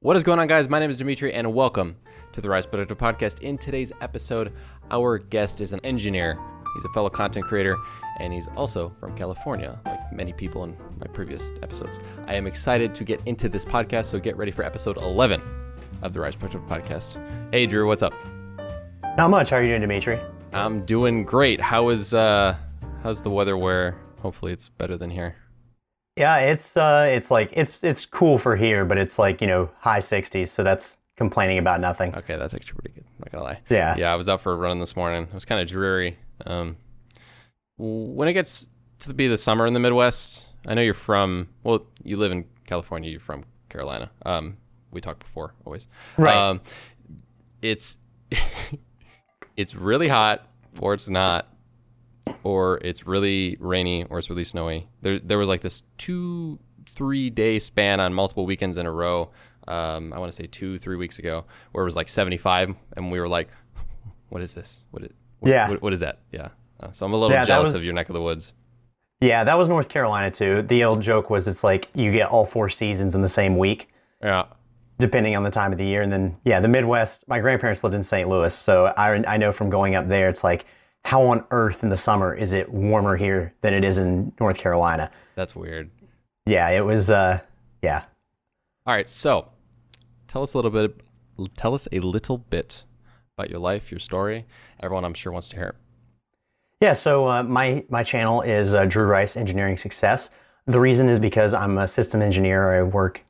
What is going on, guys? My name is Dimitri, and welcome to the Rise Productive Podcast. In today's episode, our guest is an engineer. He's a fellow content creator, and he's also from California, like many people in my previous episodes. I am excited to get into this podcast, so get ready for episode 11 of the Rise Productive Podcast. Hey, Drew, what's up? Not much. How are you doing, Dimitri? I'm doing great. How is uh, how's the weather? Where hopefully it's better than here. Yeah, it's uh, it's like it's it's cool for here, but it's like you know high 60s, so that's complaining about nothing. Okay, that's actually pretty good. Not gonna lie. Yeah. Yeah, I was out for a run this morning. It was kind of dreary. Um, when it gets to be the summer in the Midwest, I know you're from. Well, you live in California. You're from Carolina. Um, we talked before, always. Right. Um, it's it's really hot, or it's not, or it's really rainy, or it's really snowy. There, there was like this two, three day span on multiple weekends in a row. Um, I want to say two, three weeks ago, where it was like 75, and we were like, "What is this? What is? What, Yeah. What, what is that? Yeah. Uh, so I'm a little Yeah, jealous was- of your neck of the woods. Yeah, that was North Carolina too. The old joke was it's like you get all four seasons in the same week, Yeah. depending on the time of the year. And then yeah, the Midwest. My grandparents lived in St. Louis, so I I know from going up there, it's like how on earth in the summer is it warmer here than it is in North Carolina? That's weird. Yeah, it was. Uh, yeah. All right, so tell us a little bit. Tell us a little bit about your life, your story. Everyone, I'm sure, wants to hear it. Yeah, so uh, my my channel is uh, Drew Rice Engineering Success. The reason is because I'm a system engineer. I work.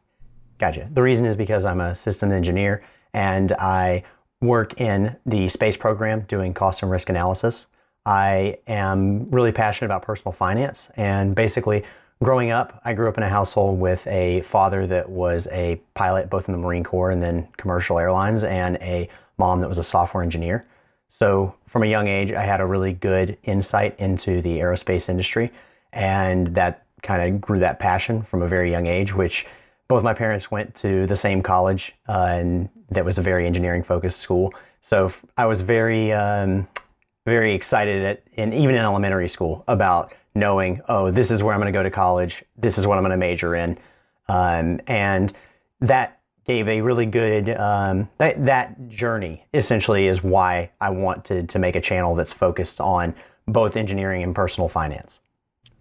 Gotcha. The reason is because I'm a system engineer and I work in the space program doing cost and risk analysis. I am really passionate about personal finance and basically growing up, I grew up in a household with a father that was a pilot both in the Marine Corps and then commercial airlines and a mom that was a software engineer. So from a young age, I had a really good insight into the aerospace industry, and that kind of grew that passion from a very young age. Which both my parents went to the same college, uh, and that was a very engineering focused school. So I was very, um, very excited at, and even in elementary school about knowing, oh, this is where I'm going to go to college. This is what I'm going to major in, um, and that gave a really good um, that that journey essentially is why I want to to make a channel that's focused on both engineering and personal finance.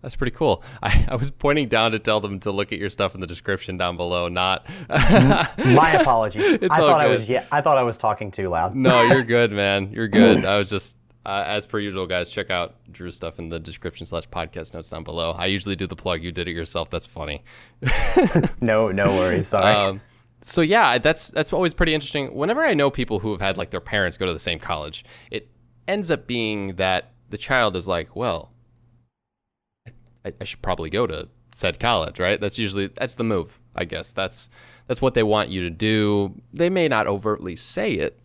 That's pretty cool. I, I was pointing down to tell them to look at your stuff in the description down below, not. My apologies. It's I thought I was yeah I thought I was talking too loud. no, you're good, man. You're good. I was just, uh, as per usual, guys, check out Drew's stuff in the description slash podcast notes down below. I usually do the plug. You did it yourself. That's funny. No no worries. Sorry. Um, so yeah, that's that's always pretty interesting. Whenever I know people who have had like their parents go to the same college, it ends up being that the child is like, well, I, I should probably go to said college, right? That's usually that's the move, I guess. That's that's what they want you to do. They may not overtly say it,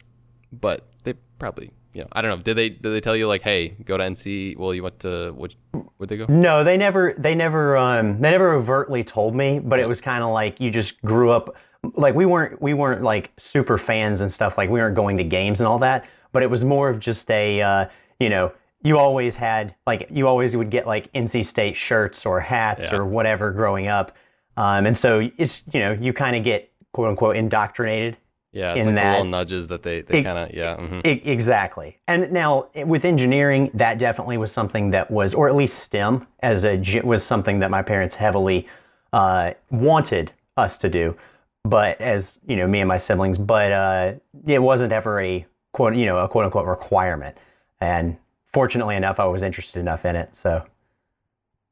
but they probably, you know, I don't know. Did they did they tell you like, hey, go to NC? Well, you went to what? Where'd they go? No, they never they never um they never overtly told me, but it was kind of like you just grew up like we weren't we weren't like super fans and stuff like we weren't going to games and all that, but it was more of just a uh, you know, you always had like you always would get like NC State shirts or hats Yeah. or whatever growing up. Um and so it's you know, you kind of get quote unquote indoctrinated Yeah, it's in like the little nudges that they they kind of yeah. mhm. E- exactly. And now with engineering, that definitely was something that was, or at least STEM as a was something that my parents heavily uh, wanted us to do. But as you know, me and my siblings, but uh, it wasn't ever a quote, you know, a quote unquote requirement. And fortunately enough, I was interested enough in it. So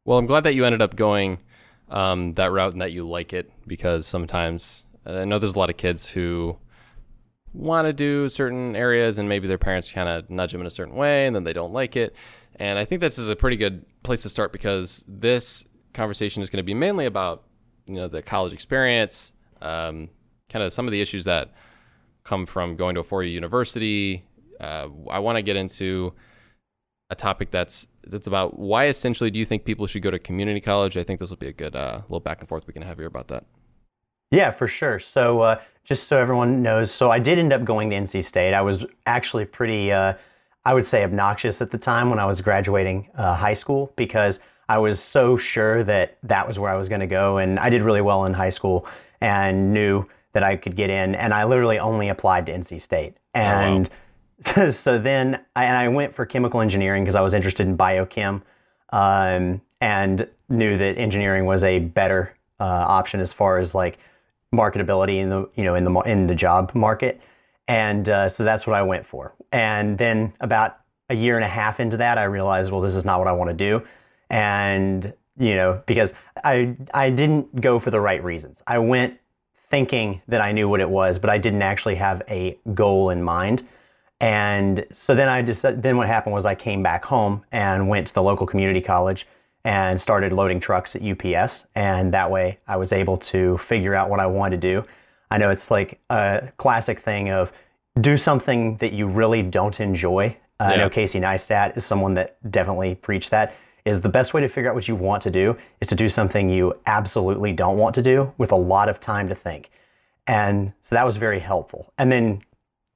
Well, I'm glad that you ended up going um, that route and that you like it because sometimes I know there's a lot of kids who want to do certain areas and maybe their parents kind of nudge them in a certain way and then they don't like it. And I think this is a pretty good place to start because this conversation is going to be mainly about you know the college experience, um, kind of some of the issues that come from going to a four-year university. Uh, I want to get into a topic that's that's about why essentially do you think people should go to community college? I think this will be a good uh, little back and forth we can have here about that. Yeah, for sure. So, uh, just so everyone knows, so I did end up going to NC State. I was actually pretty, uh, I would say, obnoxious at the time when I was graduating uh, high school because I was so sure that that was where I was going to go. And I did really well in high school and knew that I could get in, and I literally only applied to NC State. And oh, wow. so, then, I, and I went for chemical engineering because I was interested in biochem, um, and knew that engineering was a better uh, option as far as like marketability in the you know in the in the job market. And uh, so that's what I went for. And then about a year and a half into that, I realized, well, this is not what I want to do. And you know, because I I didn't go for the right reasons. I went thinking that I knew what it was, but I didn't actually have a goal in mind. And so then I just then what happened was I came back home and went to the local community college and started loading trucks at UPS. And that way I was able to figure out what I wanted to do. I know it's like a classic thing of do something that you really don't enjoy. Uh, yeah. I know Casey Neistat is someone that definitely preached that is the best way to figure out what you want to do is to do something you absolutely don't want to do with a lot of time to think. And so that was very helpful. And then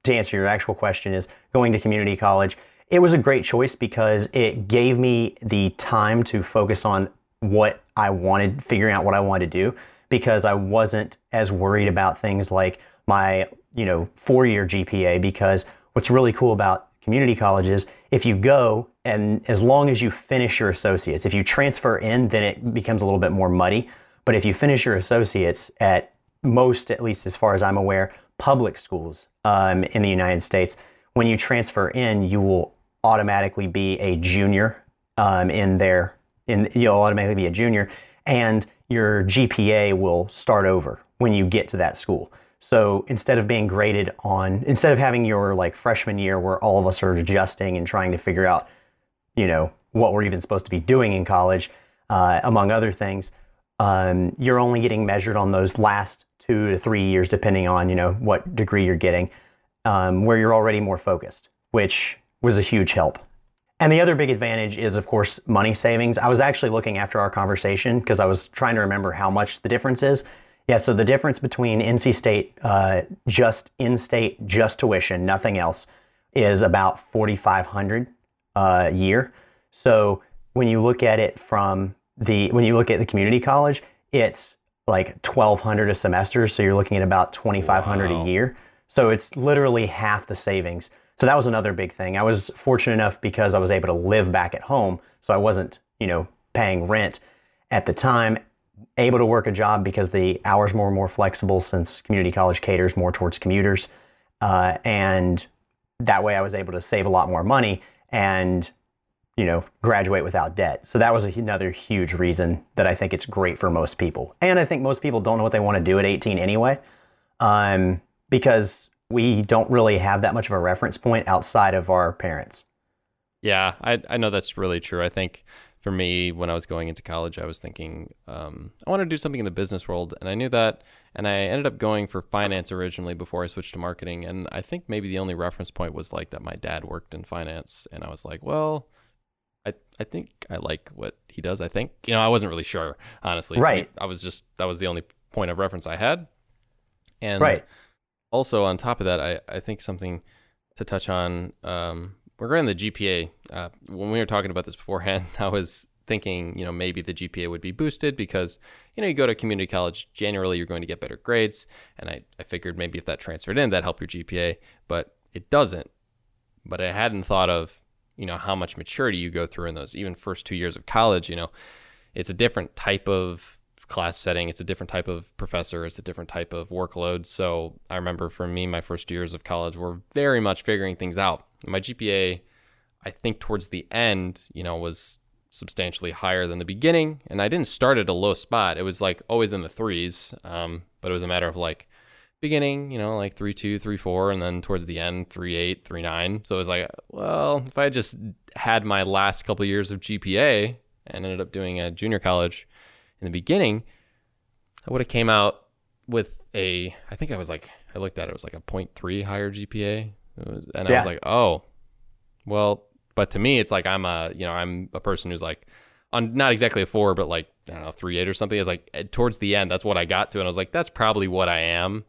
to answer your actual question is going to community college, it was a great choice because it gave me the time to focus on what I wanted, figuring out what I wanted to do because I wasn't as worried about things like my, you know, 4-year GPA because what's really cool about community colleges, if you go and as long as you finish your associates, if you transfer in, then it becomes a little bit more muddy. But if you finish your associates at most, at least as far as I'm aware, public schools um, in the United States, when you transfer in, you will automatically be a junior um, in there. In you'll automatically be a junior, and your GPA will start over when you get to that school. So instead of being graded on, instead of having your like freshman year where all of us are adjusting and trying to figure out, you know, what we're even supposed to be doing in college, uh, among other things, um, you're only getting measured on those last two to three years, depending on you know what degree you're getting, um, where you're already more focused, which was a huge help. And the other big advantage is, of course, money savings. I was actually looking after our conversation because I was trying to remember how much the difference is. Yeah, so the difference between NC State, uh, just in-state, just tuition, nothing else, is about 4,500 uh, a year. So when you look at it from the when you look at the community college, it's like 1,200 a semester. So you're looking at about 2,500 wow. a year. So it's literally half the savings. So that was another big thing. I was fortunate enough because I was able to live back at home, so I wasn't, you know, paying rent at the time able to work a job because the hours were more flexible since community college caters more towards commuters. Uh, and that way I was able to save a lot more money and, you know, graduate without debt. So that was another huge reason that I think it's great for most people. And I think most people don't know what they want to do at 18 anyway, um, because we don't really have that much of a reference point outside of our parents. Yeah, I, I know that's really true. I think for me, when I was going into college, I was thinking um, I want to do something in the business world, and I knew that. And I ended up going for finance originally before I switched to marketing. And I think maybe the only reference point was like that my dad worked in finance, and I was like, well, I I think I like what he does. I think you know I wasn't really sure honestly. Right. I was just that was the only point of reference I had. And right. also on top of that, I I think something to touch on um, regarding the GPA, uh, when we were talking about this beforehand, I was thinking, you know, maybe the GPA would be boosted because, you know, you go to community college, generally you're going to get better grades. And I, I figured maybe if that transferred in, that'd help your GPA, but it doesn't. But I hadn't thought of, you know, how much maturity you go through in those even first two years of college. You know, it's a different type of class setting. It's a different type of professor. It's a different type of workload. So I remember for me, my first years of college were very much figuring things out. My GPA, I think towards the end, you know, was substantially higher than the beginning. And I didn't start at a low spot. It was like always in the threes. Um, but it was a matter of like beginning, you know, like three two, three four, and then towards the end, three eight, three nine. So it was like, well, if I just had my last couple of years of GPA and ended up doing a junior college in the beginning, I would have came out with a, I think I was like, I looked at it, it was like a 0.3 higher GPA. Was, and yeah. I was like, oh, well, but to me, it's like I'm a, you know, I'm a person who's like, on not exactly a four, but like, I don't know, three eight or something. It's like eh, towards the end, that's what I got to. And I was like, that's probably what I am.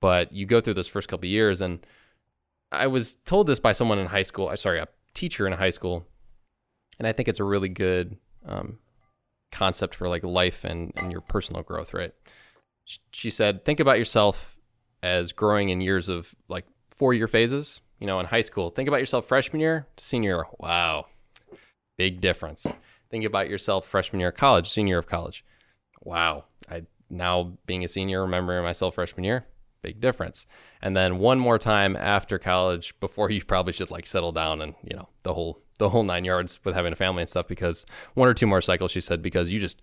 But you go through those first couple years, and I was told this by someone in high school. I Sorry, a teacher in high school. And I think it's a really good um, concept for like life and, and your personal growth, right? She said, think about yourself as growing in years of like four year phases. You know, in high school, think about yourself freshman year to senior year. Wow, big difference. Think about yourself freshman year of college, senior year of college. Wow, I now being a senior, remembering myself freshman year, big difference. And then one more time after college before you probably should like settle down and you know the whole the whole nine yards with having a family and stuff because one or two more cycles she said because you just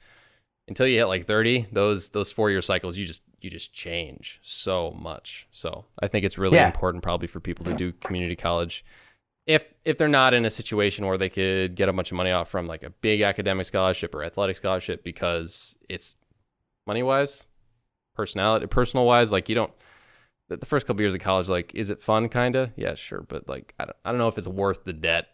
until you hit like 30 those those four year cycles you just you just change so much so i think it's really Yeah. important probably for people to do community college if if they're not in a situation where they could get a bunch of money off from like a big academic scholarship or athletic scholarship because it's money wise personality personal wise like you don't the first couple years of college like is it fun kind of yeah sure but like I don't, I don't know if it's worth the debt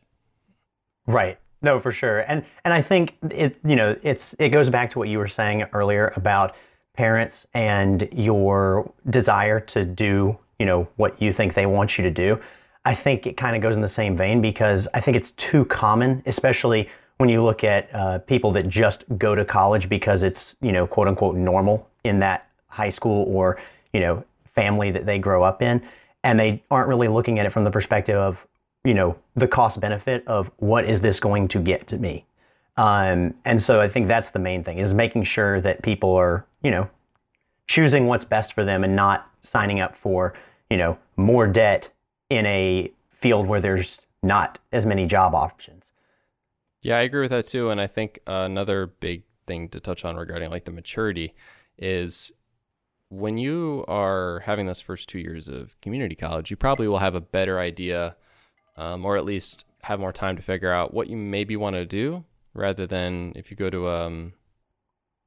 Right. No, for sure. And and I think it you know, it's it goes back to what you were saying earlier about parents and your desire to do, you know, what you think they want you to do. I think it kind of goes in the same vein because I think it's too common, especially when you look at uh, people that just go to college because it's, you know, quote unquote normal in that high school or, you know, family that they grow up in. And they aren't really looking at it from the perspective of, you know, the cost benefit of what is this going to get to me. Um, and so I think that's the main thing is making sure that people are, you know, choosing what's best for them and not signing up for, you know, more debt in a field where there's not as many job options. Yeah, I agree with that too. And I think another big thing to touch on regarding like the maturity is when you are having those first two years of community college, you probably will have a better idea, um, or at least have more time to figure out what you maybe want to do, rather than if you go to um,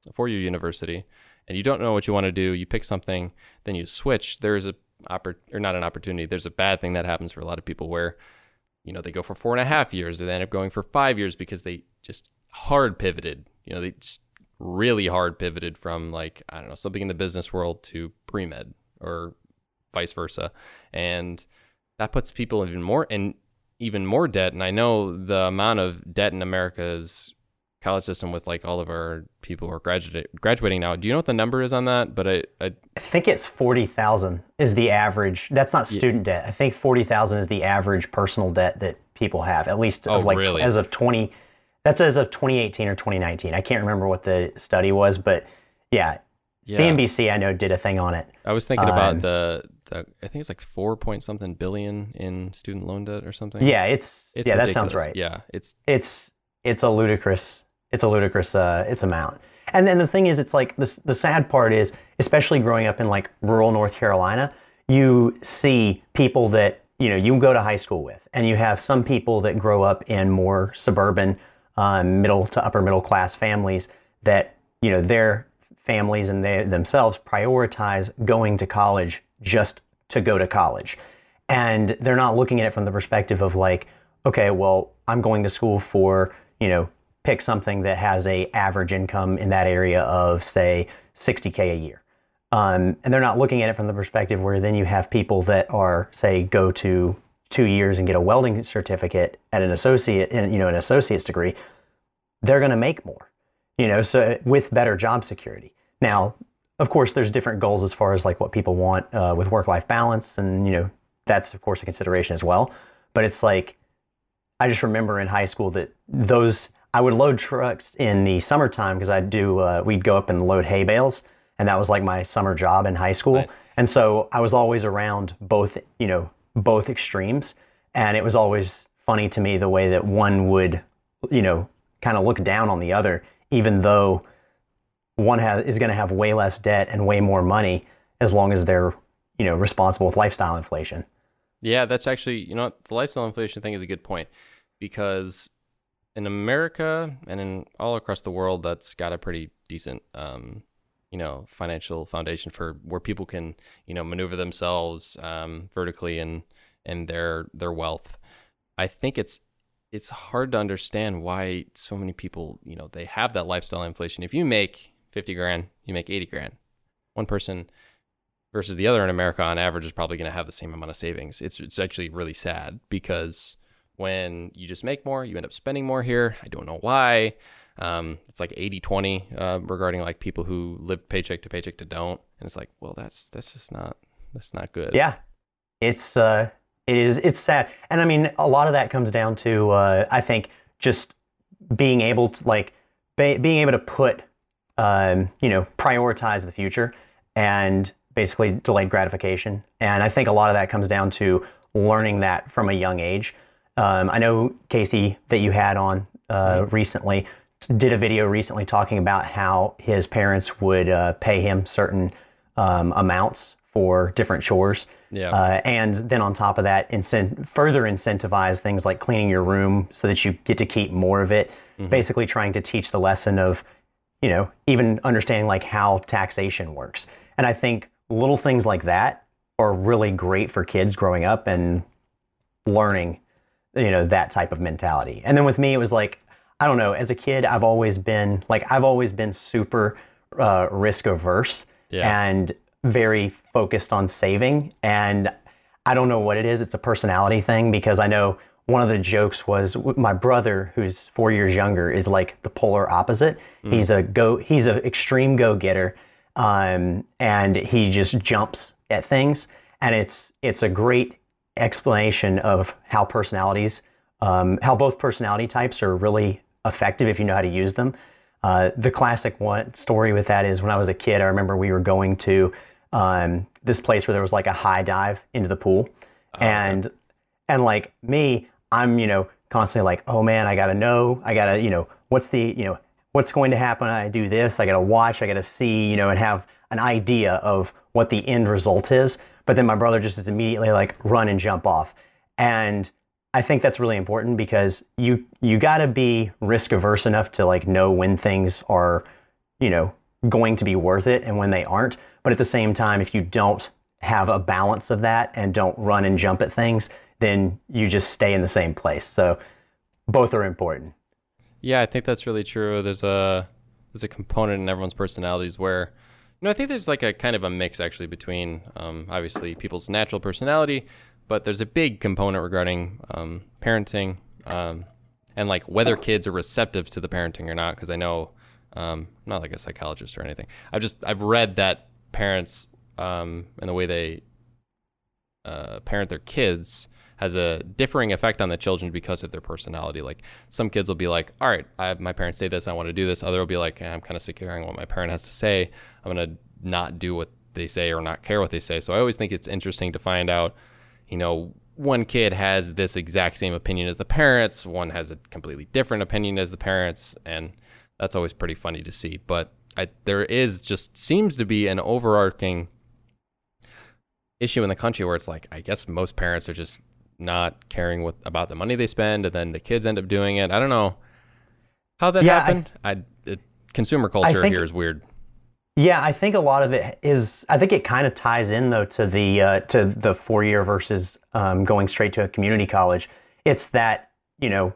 a four-year university and you don't know what you want to do, you pick something, then you switch. There's a oppor- or not an opportunity. There's a bad thing that happens for a lot of people where you know, they go for four and a half years, or they end up going for five years because they just hard pivoted. You know, they just really hard pivoted from like, I don't know, something in the business world to pre med or vice versa. And that puts people even more in even more debt. And I know the amount of debt in America's college system with like all of our people who are graduate, graduating now. Do you know what the number is on that? But I, I I think it's 40,000 is the average. That's not student debt. I think 40,000 is the average personal debt that people have, at least Oh, of like really? as of 20 that's as of 2018 or 2019. I can't remember what the study was, but yeah, yeah. CNBC I know did a thing on it. I was thinking about Um, the, the I think it's like four point something billion in student loan debt or something. Yeah, it's, it's yeah, that sounds right. Yeah, it's It's it's a ludicrous it's a ludicrous uh, it's amount. And then the thing is, it's like this. The sad part is, especially growing up in like rural North Carolina, you see people that you know you go to high school with, and you have some people that grow up in more suburban, um, middle to upper middle class families that you know their families and they themselves prioritize going to college just to go to college, and they're not looking at it from the perspective of like, okay, well, I'm going to school for you know pick something that has a average income in that area of say 60k a year. Um, and they're not looking at it from the perspective where then you have people that are say go to two years and get a welding certificate at an associate in you know an associate's degree they're going to make more you know so with better job security. Now of course there's different goals as far as like what people want uh, with work-life balance and you know that's of course a consideration as well. But it's like i just remember in high school that those i would load trucks in the summertime because i'd do uh, we'd go up and load hay bales and that was like my summer job in high school. Nice. and so i was always around both you know both extremes and it was always funny to me the way that one would you know kind of look down on the other even though one has, is going to have way less debt and way more money as long as they're you know responsible with lifestyle inflation yeah. That's actually you know the lifestyle inflation thing is a good point because in America and in all across the world, that's got a pretty decent um, you know financial foundation for where people can you know maneuver themselves um, vertically and and their their wealth. I think it's it's hard to understand why so many people, you know, they have that lifestyle inflation. If you make 50 grand, you make 80 grand. One person versus the other in America on average is probably going to have the same amount of savings. It's it's actually really sad because when you just make more, you end up spending more here. I don't know why. Um, it's like 80 20 uh, regarding like people who live paycheck to paycheck to don't. And it's like, well, that's that's just not That's not good. Yeah, it's uh, it is it's sad, and I mean a lot of that comes down to uh, I think just being able to like be, being able to put um, you know prioritize the future and basically delayed gratification, and I think a lot of that comes down to learning that from a young age. Um, I know Casey that you had on uh, recently did a video recently talking about how his parents would uh, pay him certain um, amounts for different chores. Yeah. Uh, and then on top of that, incent- further incentivize things like cleaning your room so that you get to keep more of it. Basically, trying to teach the lesson of, you know, even understanding like how taxation works. And I think little things like that are really great for kids growing up and learning, you know, that type of mentality. And then with me, it was like, I don't know, as a kid, I've always been like, I've always been super uh, risk averse Yeah. and very focused on saving. And I don't know what it is. It's a personality thing because I know one of the jokes was my brother, who's four years younger, is like the polar opposite. He's a go. He's an extreme go getter, um, and he just jumps at things. And it's it's a great explanation of how personalities, um, how both personality types are really effective if you know how to use them. Uh, the classic one story with that is when I was a kid, I remember we were going to um, this place where there was like a high dive into the pool, and and like me, I'm you know constantly like, oh man, I gotta know, I gotta you know what's the you know what's going to happen when I do this. I gotta watch, I gotta see, you know, and have an idea of what the end result is. But then my brother just is immediately like run and jump off, and I think that's really important because you you got to be risk averse enough to like know when things are, you know, going to be worth it and when they aren't. But at the same time, if you don't have a balance of that and don't run and jump at things, then you just stay in the same place. So both are important. Yeah, I think that's really true. There's a there's a component in everyone's personalities where, you know, I think there's like a kind of a mix actually between um, obviously people's natural personality, but there's a big component regarding um, parenting um, and like whether kids are receptive to the parenting or not. Because I know um, I'm not like a psychologist or anything. I've just I've read that parents um, and the way they uh, parent their kids has a differing effect on the children because of their personality. Like some kids will be like, "All right, I have, my parents say this, I want to do this." Other will be like, eh, "I'm kind of sick of hearing what my parent has to say. I'm gonna not do what they say or not care what they say." So I always think it's interesting to find out, you know, one kid has this exact same opinion as the parents, one has a completely different opinion as the parents, and that's always pretty funny to see. But I, there is just seems to be an overarching issue in the country where it's like I guess most parents are just not caring what about the money they spend, and then the kids end up doing it. I don't know how that Yeah, I- happened. I, it, consumer culture think- here is weird. Yeah, I think a lot of it is. I think it kind of ties in though to the uh, to the four year versus um, going straight to a community college. It's that you know,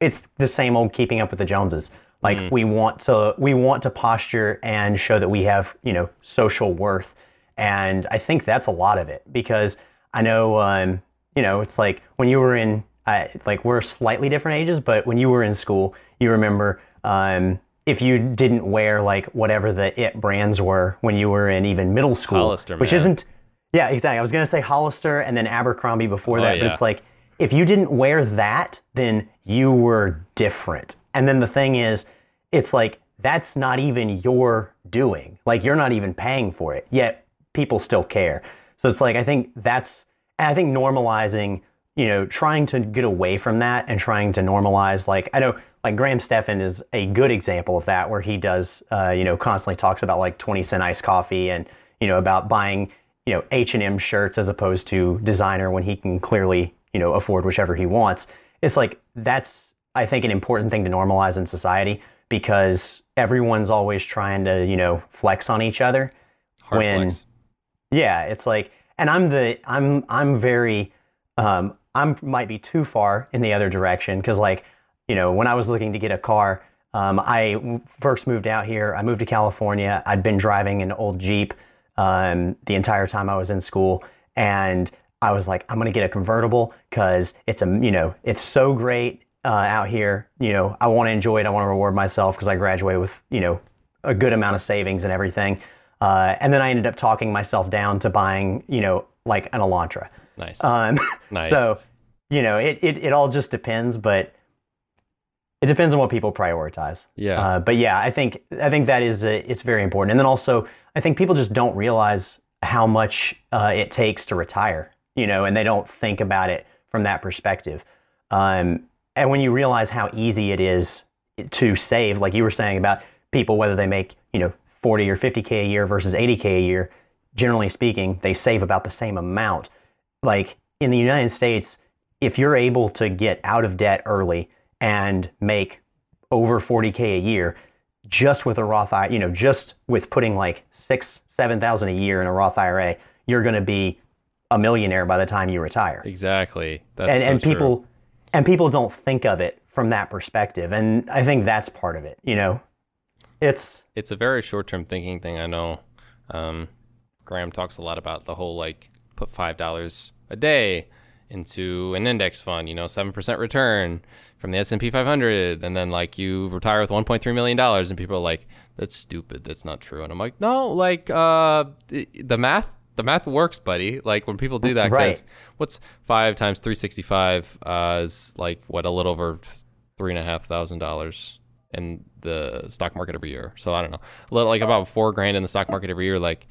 it's the same old keeping up with the Joneses. Like we want to we want to posture and show that we have you know social worth, and I think that's a lot of it because I know um, you know it's like when you were in uh, like we're slightly different ages, but when you were in school, you remember um, if you didn't wear like whatever the it brands were when you were in even middle school, Hollister, which man. isn't. Yeah, exactly. I was gonna say Hollister and then Abercrombie before Oh, that, yeah. but it's like if you didn't wear that, then you were different. And then the thing is, it's like that's not even your doing. Like you're not even paying for it, yet people still care. So it's like I think that's I think normalizing, you know, trying to get away from that and trying to normalize like I know like Graham Stephan is a good example of that where he does uh, you know, constantly talks about like 20 cent iced coffee and you know about buying, you know, H&M shirts as opposed to designer when he can clearly, you know, afford whichever he wants. It's like that's I think an important thing to normalize in society because everyone's always trying to, you know, flex on each other. Hard when- flex. Yeah, it's like, and I'm the, I'm, I'm very, um, I'm might be too far in the other direction because, like, you know, when I was looking to get a car, um, I first moved out here. I moved to California. I'd been driving an old Jeep um, the entire time I was in school, and I was like, I'm gonna get a convertible because it's a, you know, it's so great uh, out here. You know, I want to enjoy it. I want to reward myself because I graduated with, you know, a good amount of savings and everything. Uh, and then I ended up talking myself down to buying, you know, like an Elantra. Nice. Um, nice. so, you know, it, it, it all just depends, but it depends on what people prioritize. yeah. Uh, but yeah, I think I think that is a, it's very important. And then also, I think people just don't realize how much uh, it takes to retire. You know, and they don't think about it from that perspective. Um, and when you realize how easy it is to save, like you were saying about people, whether they make you know 40 or 50k a year versus 80k a year, generally speaking, they save about the same amount. Like in the United States, if you're able to get out of debt early and make over 40k a year just with a Roth IRA, you know, just with putting like six, seven thousand a year in a Roth IRA, you're going to be a millionaire by the time you retire. exactly. That's and so and true. people and people don't think of it from that perspective, and I think that's part of it. You know, it's it's a very short term thinking thing. I know. Um, Graham talks a lot about the whole like put five dollars a day into an index fund. You know, seven percent return from the S and P 500, and then like you retire with 1.3 million dollars, and people are like, "That's stupid. That's not true." And I'm like, "No, like uh, the, math." The math works, buddy. Like when people do that, Right. what's five times three sixty five uh, is like what a little over three and a half thousand dollars in the stock market every year. So I don't know, a little, like about four grand in the stock market every year. Like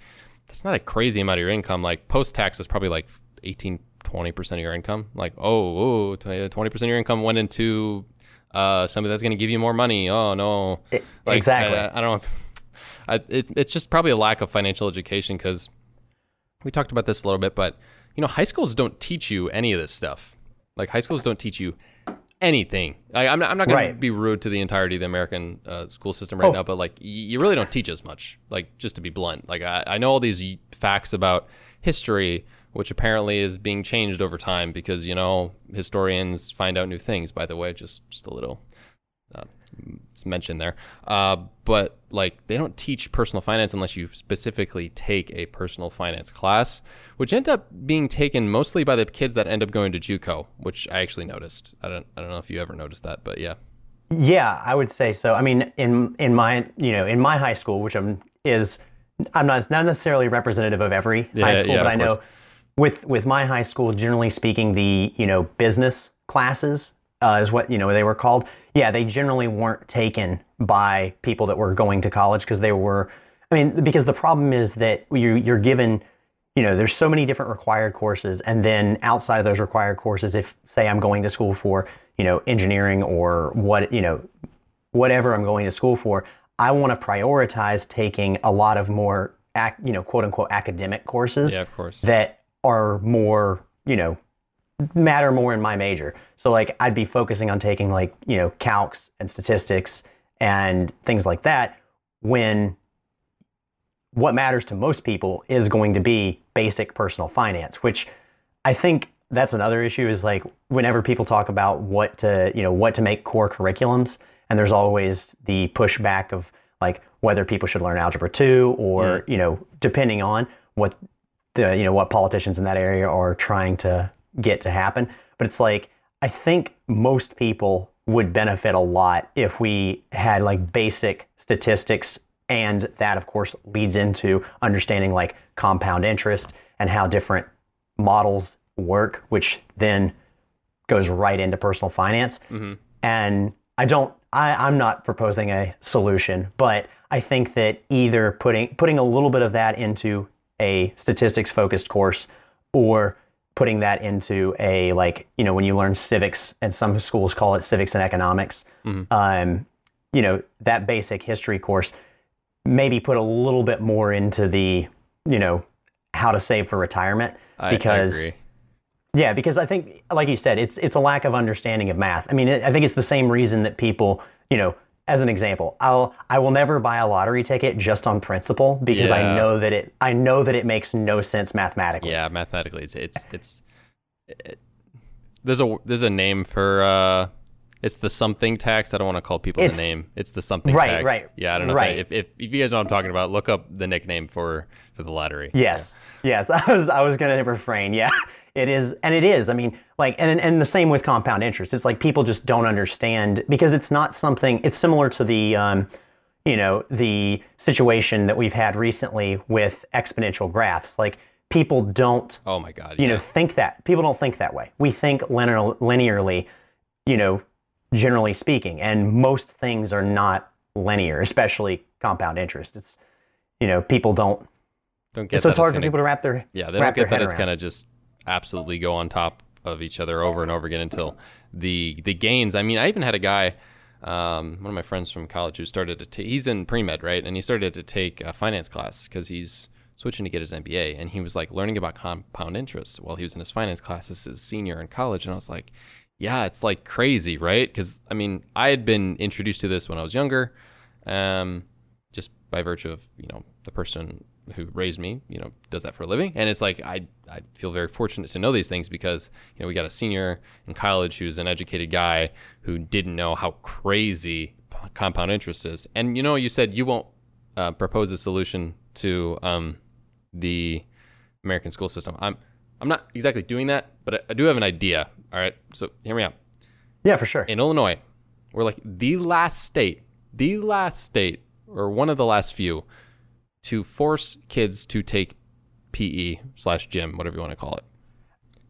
that's not a crazy amount of your income. Like post tax is probably like 18, 20 percent of your income. Like oh, oh 20 percent of your income went into uh, something that's going to give you more money. Oh no, it, like, exactly. I, I don't. I, it, it's just probably a lack of financial education because we talked about this a little bit, but you know, high schools don't teach you any of this stuff. Like high schools don't teach you anything. I, I'm not, I'm not going to be rude to the entirety of the American uh, school system right Oh. now, but like y- you really don't teach as much. Like just to be blunt, like I, I know all these facts about history, which apparently is being changed over time because you know historians find out new things. By the way, just just a little uh, it's mentioned there. Uh, but like they don't teach personal finance unless you specifically take a personal finance class, which end up being taken mostly by the kids that end up going to JUCO, which I actually noticed. I don't I don't know if you ever noticed that, but yeah. Yeah, I would say so. I mean, in in my you know in my high school, which I'm is I'm not it's not necessarily representative of every Yeah, high school, yeah, but I know course. With with my high school, generally speaking, the you know business classes uh, is what you know they were called. Yeah, they generally weren't taken by people that were going to college because they were. I mean, because the problem is that you you're given you know, there's so many different required courses, and then outside of those required courses, if say I'm going to school for, you know, engineering or what, you know, whatever I'm going to school for, I want to prioritize taking a lot of more, ac- you know, quote unquote academic courses Yeah, of course. that are more, you know, matter more in my major. So like I'd be focusing on taking like, you know, calcs and statistics and things like that when what matters to most people is going to be basic personal finance, which I think that's another issue is like whenever people talk about what to, you know, what to make core curriculums and there's always the pushback of like whether people should learn algebra 2 or, you know, depending on what the you know what politicians in that area are trying to get to happen. But it's like I think most people would benefit a lot if we had like basic statistics and that of course leads into understanding like compound interest and how different models work, which then goes right into personal finance. Mhm. And I don't I, I'm not proposing a solution, but I think that either putting putting a little bit of that into a statistics focused course or putting that into a like you know when you learn civics and some schools call it civics and economics Mhm. um, you know that basic history course maybe put a little bit more into the you know how to save for retirement I, because I agree. yeah, because I think, like you said, it's it's a lack of understanding of math. I mean, it, I think it's the same reason that people, you know, as an example, I'll I will never buy a lottery ticket just on principle because I know that it I know that it makes no sense mathematically. Yeah, mathematically, it's it's it's. It, there's a there's a name for uh, it's the something tax. I don't want to call people It's- the name. It's the something Right, tax. right, right. Yeah, I don't know right. if, I, if if you guys know what I'm talking about. Look up the nickname for for the lottery. Yes. Yes. I was I was gonna refrain. Yeah. It is and it is. I mean, like and and the same with compound interest. It's like people just don't understand because it's not something it's similar to the um, you know, the situation that we've had recently with exponential graphs. Like people don't Oh my God. you yeah. know think that people don't think that way we think linear, linearly you know generally speaking and most things are not linear especially compound interest it's you know people don't don't get so that it's hard for people to wrap their Yeah, they don't get that it's kind gonna just absolutely go on top of each other over and over again until the the gains. I mean, I even had a guy, um, one of my friends from college, who started to take. He's in pre med, right? And he started to take a finance class because he's switching to get his MBA, and he was like learning about compound interest while he was in his finance classes as senior in college, and I was like. Yeah, it's like crazy, right? Because I mean, I had been introduced to this when I was younger, um, just by virtue of you know the person who raised me, you know, does that for a living. And it's like I I feel very fortunate to know these things because you know we got a senior in college who's an educated guy who didn't know how crazy compound interest is. And you know, you said you won't uh, propose a solution to um, the American school system. I'm I'm not exactly doing that, but I, I do have an idea. All right, so hear me out yeah for sure in Illinois, we're like the last state, the last state, or one of the last few, to force kids to take PE slash gym, whatever you want to call it.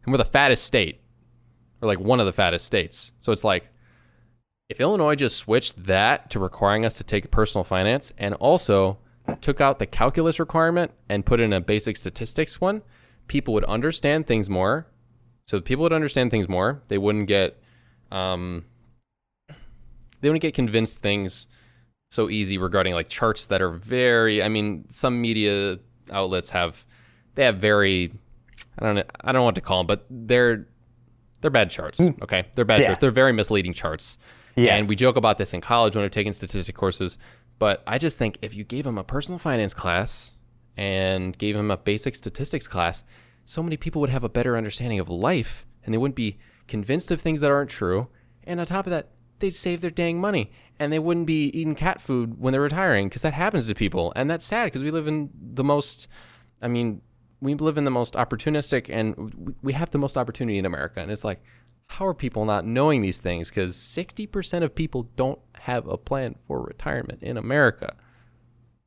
And we're the fattest state, or like one of the fattest states. So it's like, if Illinois just switched that to requiring us to take personal finance and also took out the calculus requirement and put in a basic statistics one, people would understand things more. So people would understand things more. They wouldn't get um, they wouldn't get convinced things so easy regarding like charts that are very. I mean, some media outlets have they have very. I don't know. I don't know what to call them, but they're they're bad charts. Okay, they're bad Hmm. Yeah. charts. They're very misleading charts. Yes. And we joke about this in college when we're taking statistic courses. But I just think if you gave them a personal finance class and gave them a basic statistics class, so many people would have a better understanding of life and they wouldn't be convinced of things that aren't true. And on top of that, they'd save their dang money and they wouldn't be eating cat food when they're retiring because that happens to people. And that's sad because we live in the most, I mean, we live in the most opportunistic and we- have the most opportunity in America. And it's like, how are people not knowing these things? Because 60% of people don't have a plan for retirement in America.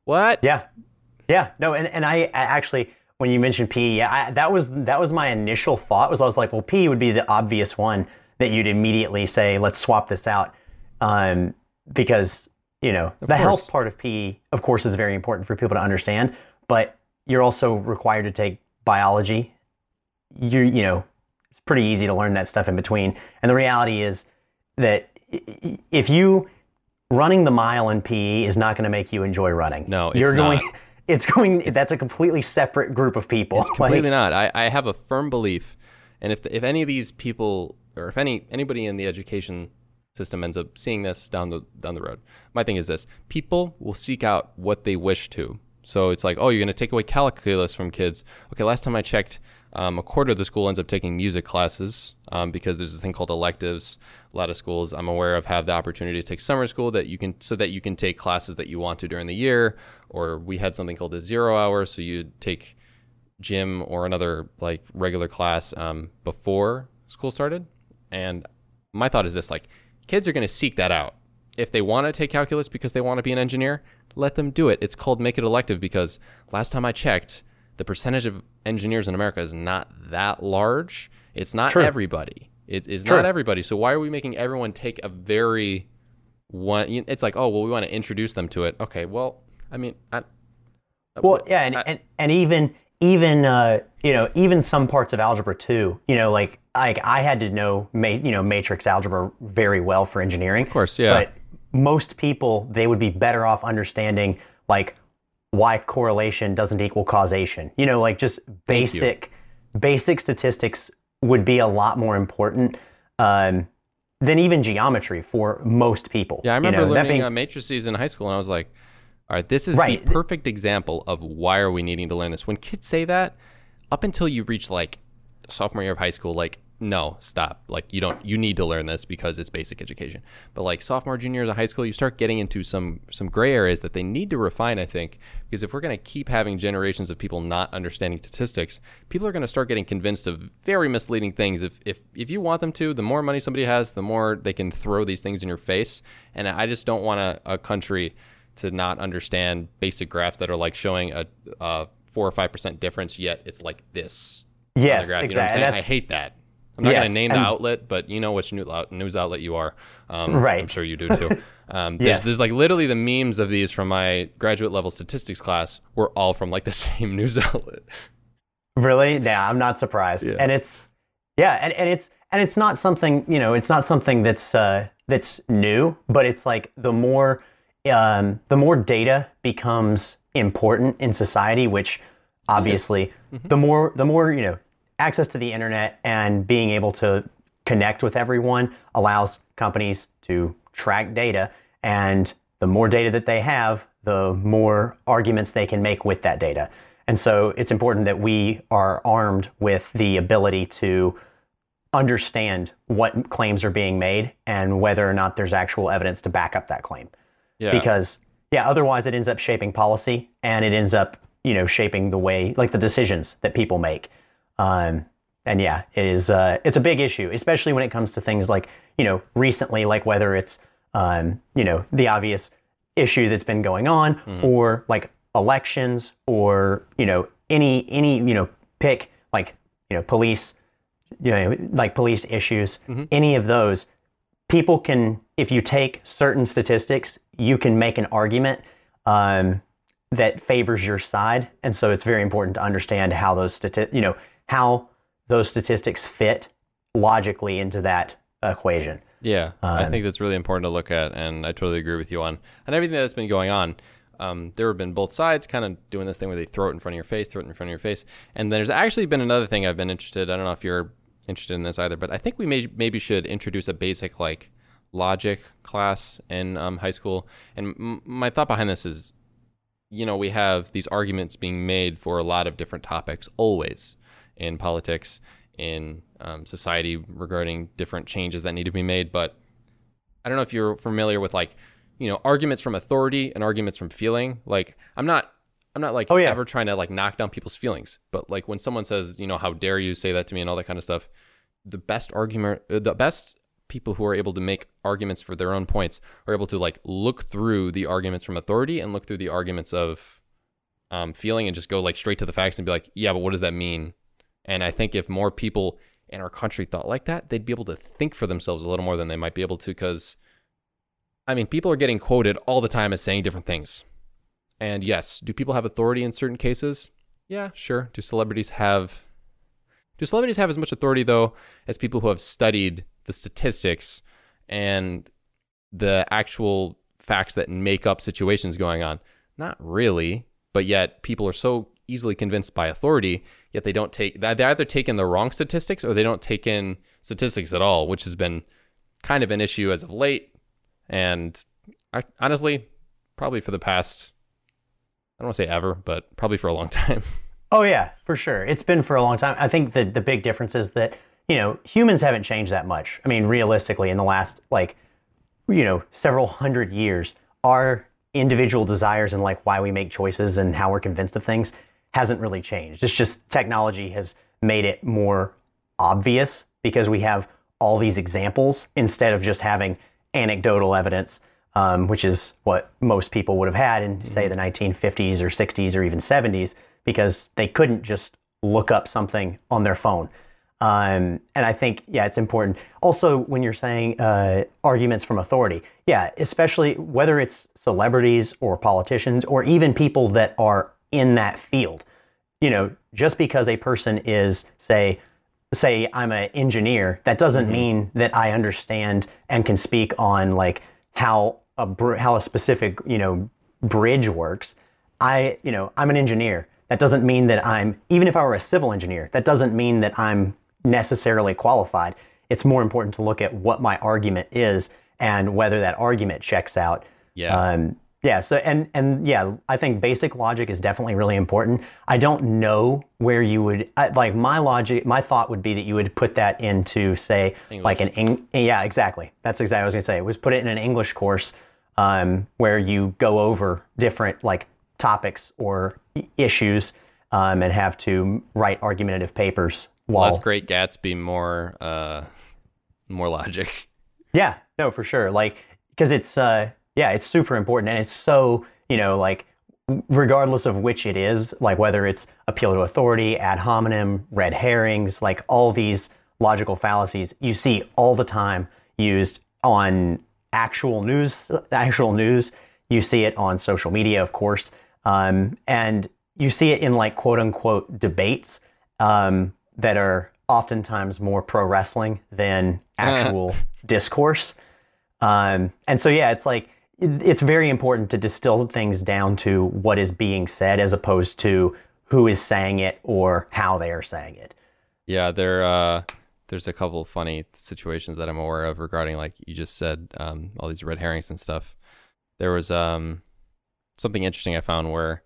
What? Yeah, yeah. No, and, and I, I actually, when you mentioned PE, yeah, I, that was that was my initial thought. Was I was like, well, PE would be the obvious one that you'd immediately say, let's swap this out, um, because you know the course. health part of PE, of course, is very important for people to understand. But you're also required to take biology. You you know, it's pretty easy to learn that stuff in between. And the reality is that i- i- if you running the mile in PE is not going to make you enjoy running. No, it's you're going. not. It's going. that's a completely separate group of people. It's completely not. I, I have a firm belief, and if if any of these people, or if any anybody in the education system ends up seeing this down the down the road, my thing is this: people will seek out what they wish to. So it's like, oh, you're going to take away calculus from kids. Okay, last time I checked, um, a quarter of the school ends up taking music classes um, because there's a thing called electives. A lot of schools I'm aware of have the opportunity to take summer school that you can so that you can take classes that you want to during the year. Or we had something called a zero hour, so you'd take gym or another like regular class um, before school started. And my thought is this: like, kids are going to seek that out. If they want to take calculus because they want to be an engineer, let them do it. It's called make it elective because last time I checked, the percentage of engineers in America is not that large. It's not everybody. It is not everybody. So why are we making everyone take a very one? It's like, oh well, we want to introduce them to it. Okay, well, I mean, I, Well, yeah, and, and, and even even uh, you know even some parts of algebra too. You know, like like I had to know ma- you know matrix algebra very well for engineering. Of course, yeah. But most people they would be better off understanding like why correlation doesn't equal causation. You know, like just basic basic statistics would be a lot more important. Um, than even geometry for most people. Yeah, I you remember know, learning being- uh, matrices in high school, and I was like, "All right, this is Right. the perfect example of why are we needing to learn this." When kids say that, up until you reach like sophomore year of high school, like, no, stop. Like, you don't. You need to learn this because it's basic education. But like sophomore, junior of high school, you start getting into some some gray areas that they need to refine. I think because if we're going to keep having generations of people not understanding statistics, people are going to start getting convinced of very misleading things. If if if you want them to, the more money somebody has, the more they can throw these things in your face. And I just don't want a, a country to not understand basic graphs that are like showing a, a four or five percent difference, yet it's like this. Yes, graph. You exactly. know what I'm saying? I hate that. I'm not Yes, going to name the and- outlet, but you know which news outlet you are. Um, I'm sure you do too. Um, there's, there's like literally the memes of these from my graduate level statistics class were all from like the same news outlet. Really? Yeah, I'm not surprised. Yeah. And it's yeah, and, and it's and it's not something, you know, it's not something that's uh that's new, but it's like the more um the more data becomes important in society, which obviously the more the more, you know, access to the internet and being able to connect with everyone allows companies to track data and the more data that they have, the more arguments they can make with that data. And so it's important that we are armed with the ability to understand what claims are being made and whether or not there's actual evidence to back up that claim. Yeah. Because yeah, otherwise it ends up shaping policy and it ends up, you know, shaping the way like the decisions that people make. Um, and yeah, it is uh, it's a big issue, especially when it comes to things like, you know, recently like whether it's um, you know, the obvious issue that's been going on or like elections or, you know, any any, you know, pick like, you know, police you know, like police issues, any of those, people can, if you take certain statistics, you can make an argument um, that favors your side, and so it's very important to understand how those stati- you know, how those statistics fit logically into that equation. Yeah, I Um, think that's really important to look at, and I totally agree with you on on everything that's been going on. Um, there have been both sides kind of doing this thing where they throw it in front of your face, throw it in front of your face, and there's actually been another thing I've been interested. I don't know if you're interested in this either, but I think we may maybe should introduce a basic like logic class in um, high school. And m- my thought behind this is, you know, we have these arguments being made for a lot of different topics always in politics, in um, society regarding different changes that need to be made. But I don't know if you're familiar with like, you know, arguments from authority and arguments from feeling. Like, I'm not. I'm not like Oh, yeah. ever trying to like knock down people's feelings, but like when someone says, you know, how dare you say that to me and all that kind of stuff, the best argument, uh, the best people who are able to make arguments for their own points are able to like look through the arguments from authority and look through the arguments of um, feeling and just go like straight to the facts and be like, yeah, but what does that mean? And I think if more people in our country thought like that, they'd be able to think for themselves a little more than they might be able to. Because, I mean, people are getting quoted all the time as saying different things. And yes, do people have authority in certain cases? Yeah, sure. Do celebrities have do celebrities have as much authority though as people who have studied the statistics and the actual facts that make up situations going on? Not really, but yet people are so easily convinced by authority, yet they don't take they either take in the wrong statistics or they don't take in statistics at all, which has been kind of an issue as of late. And I, honestly, probably for the past I don't want to say ever, but probably for a long time. Oh yeah, for sure. It's been for a long time. I think the the big difference is that you know humans haven't changed that much. I mean, realistically, in the last like you know several hundred years, our individual desires and like why we make choices and how we're convinced of things hasn't really changed. It's just technology has made it more obvious because we have all these examples instead of just having anecdotal evidence, um, which is what most people would have had in, say, the 1950s or 60s or even 70s, because they couldn't just look up something on their phone. Um, and I think, yeah, it's important. Also, when you're saying uh, arguments from authority, yeah, especially whether it's celebrities or politicians or even people that are in that field, you know, just because a person is, say, say I'm an engineer, that doesn't mean that I understand and can speak on like how a br- how a specific you know bridge works. I you know I'm an engineer. That doesn't mean that I'm even if I were a civil engineer. That doesn't mean that I'm necessarily qualified. It's more important to look at what my argument is and whether that argument checks out. Yeah. Um, yeah. So and and yeah, I think basic logic is definitely really important. I don't know where you would I, like my logic. My thought would be that you would put that into say like an Eng- yeah exactly. That's exactly what I was gonna say. It Was put it in an English course um, where you go over different like topics or issues um, and have to write argumentative papers. While Less Great Gatsby, more uh, more logic. Yeah, no, for sure. Like, because it's, uh, yeah, it's super important, and it's so, you know, like regardless of which it is, like whether it's appeal to authority, ad hominem, red herrings, like all these logical fallacies, you see all the time used on actual news. Actual news. You see it on social media, of course, um, and you see it in like quote unquote debates um, that are oftentimes more pro wrestling than actual discourse. Um, and so, yeah, it's like it's very important to distill things down to what is being said as opposed to who is saying it or how they are saying it. Yeah, there uh, there's a couple of funny situations that I'm aware of regarding like you just said um, all these red herrings and stuff. There was um, something interesting I found where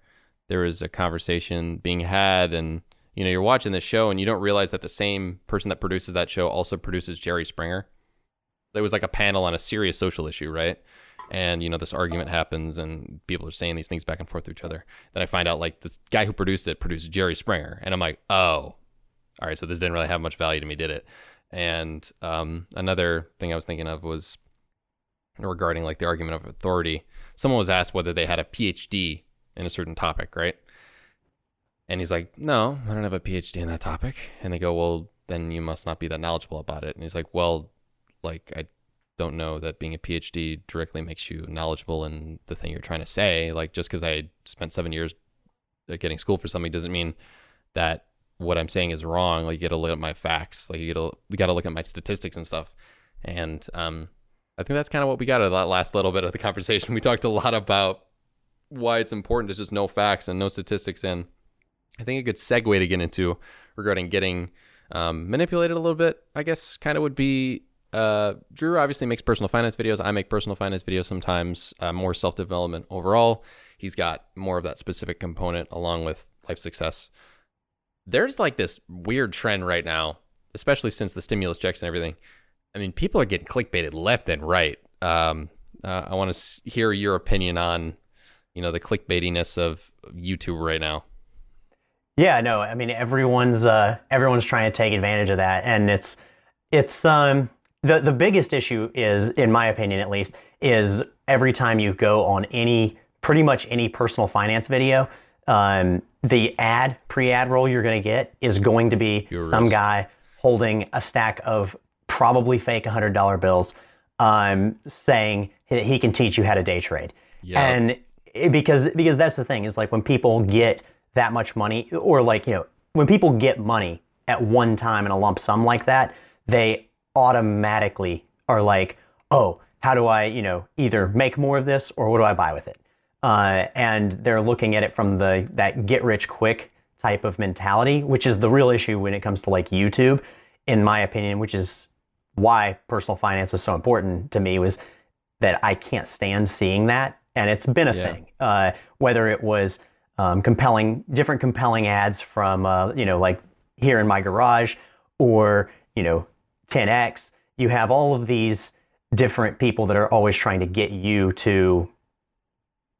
there was a conversation being had and you know you're watching this show and you don't realize that the same person that produces that show also produces Jerry Springer. There was like a panel on a serious social issue, right? and you know this argument happens and people are saying these things back and forth to each other. Then i find out like this guy who produced it produced jerry springer. And i'm like oh all right so this didn't really have much value to me did it? And um, another thing i was thinking of was regarding like the argument of authority. Someone was asked whether they had a phd in a certain topic right and he's like no i don't have a phd in that topic and they go well then you must not be that knowledgeable about it and he's like well like i don't know that being a PhD directly makes you knowledgeable in the thing you're trying to say. Like just because I spent seven years uh, getting school for something doesn't mean that what I'm saying is wrong. Like you got to look at my facts. Like you got to got to look at my statistics and stuff. And um, I think that's kind of what we got out of that last little bit of the conversation. We talked a lot about why it's important to just know facts and know statistics. And I think a good segue to get into regarding getting um, manipulated a little bit, I guess, kind of would be uh, Drew obviously makes personal finance videos. I make personal finance videos sometimes, uh, more self development overall. He's got more of that specific component along with life success. There's like this weird trend right now, especially since the stimulus checks and everything. I mean, people are getting clickbaited left and right. Um, uh, I want to hear your opinion on, you know, the clickbaitiness of YouTube right now. Yeah, no, I mean everyone's uh, everyone's trying to take advantage of that, and it's it's um the the biggest issue is, in my opinion at least, is every time you go on any pretty much any personal finance video, um, the ad pre-ad roll you're going to get is going to be some guy holding a stack of probably fake hundred dollar bills, um, saying that he can teach you how to day trade. Yeah. And it, because because that's the thing is like when people get that much money or like you know when people get money at one time in a lump sum like that, they automatically are like, oh, how do I, you know, either make more of this or what do I buy with it? Uh, and they're looking at it from the that get rich quick type of mentality, which is the real issue when it comes to like YouTube, in my opinion, which is why personal finance was so important to me was that I can't stand seeing that, and it's been a yeah. thing. Uh, whether it was um, compelling, different compelling ads from, uh, you know, like here in my garage, or you know, 10x, you have all of these different people that are always trying to get you to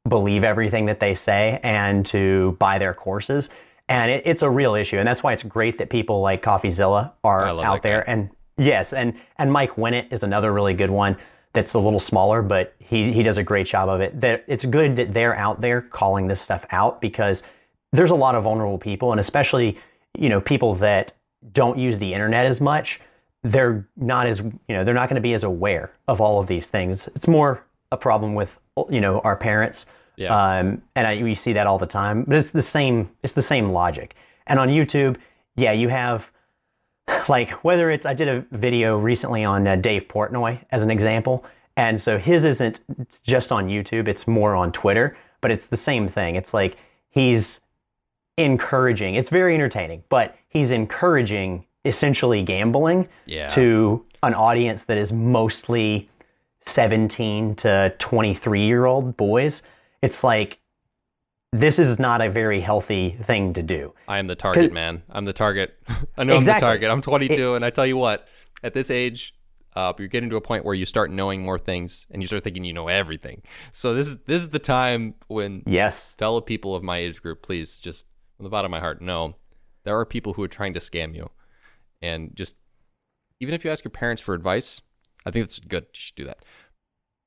believe everything that they say and to buy their courses. And it, it's a real issue. And that's why it's great that people like CoffeeZilla are out there. Guy. And yes, and, and Mike Winnet is another really good one that's a little smaller, but he, he does a great job of it. That it's good that they're out there calling this stuff out because there's a lot of vulnerable people and especially, you know, people that don't use the internet as much they're not as you know they're not going to be as aware of all of these things. It's more a problem with you know our parents, yeah. um, and I, we see that all the time. But it's the same it's the same logic. And on YouTube, yeah, you have like whether it's I did a video recently on uh, Dave Portnoy as an example, and so his isn't just on YouTube; it's more on Twitter. But it's the same thing. It's like he's encouraging. It's very entertaining, but he's encouraging essentially gambling yeah. to an audience that is mostly 17 to 23 year old boys. It's like, this is not a very healthy thing to do. I am the target, man. I'm the target. I know exactly. I'm the target. I'm 22, it, and I tell you what, at this age, uh, you're getting to a point where you start knowing more things, and you start thinking you know everything. So this is this is the time when yes, fellow people of my age group, please just from the bottom of my heart, know there are people who are trying to scam you and just even if you ask your parents for advice, I think it's good. You should do that.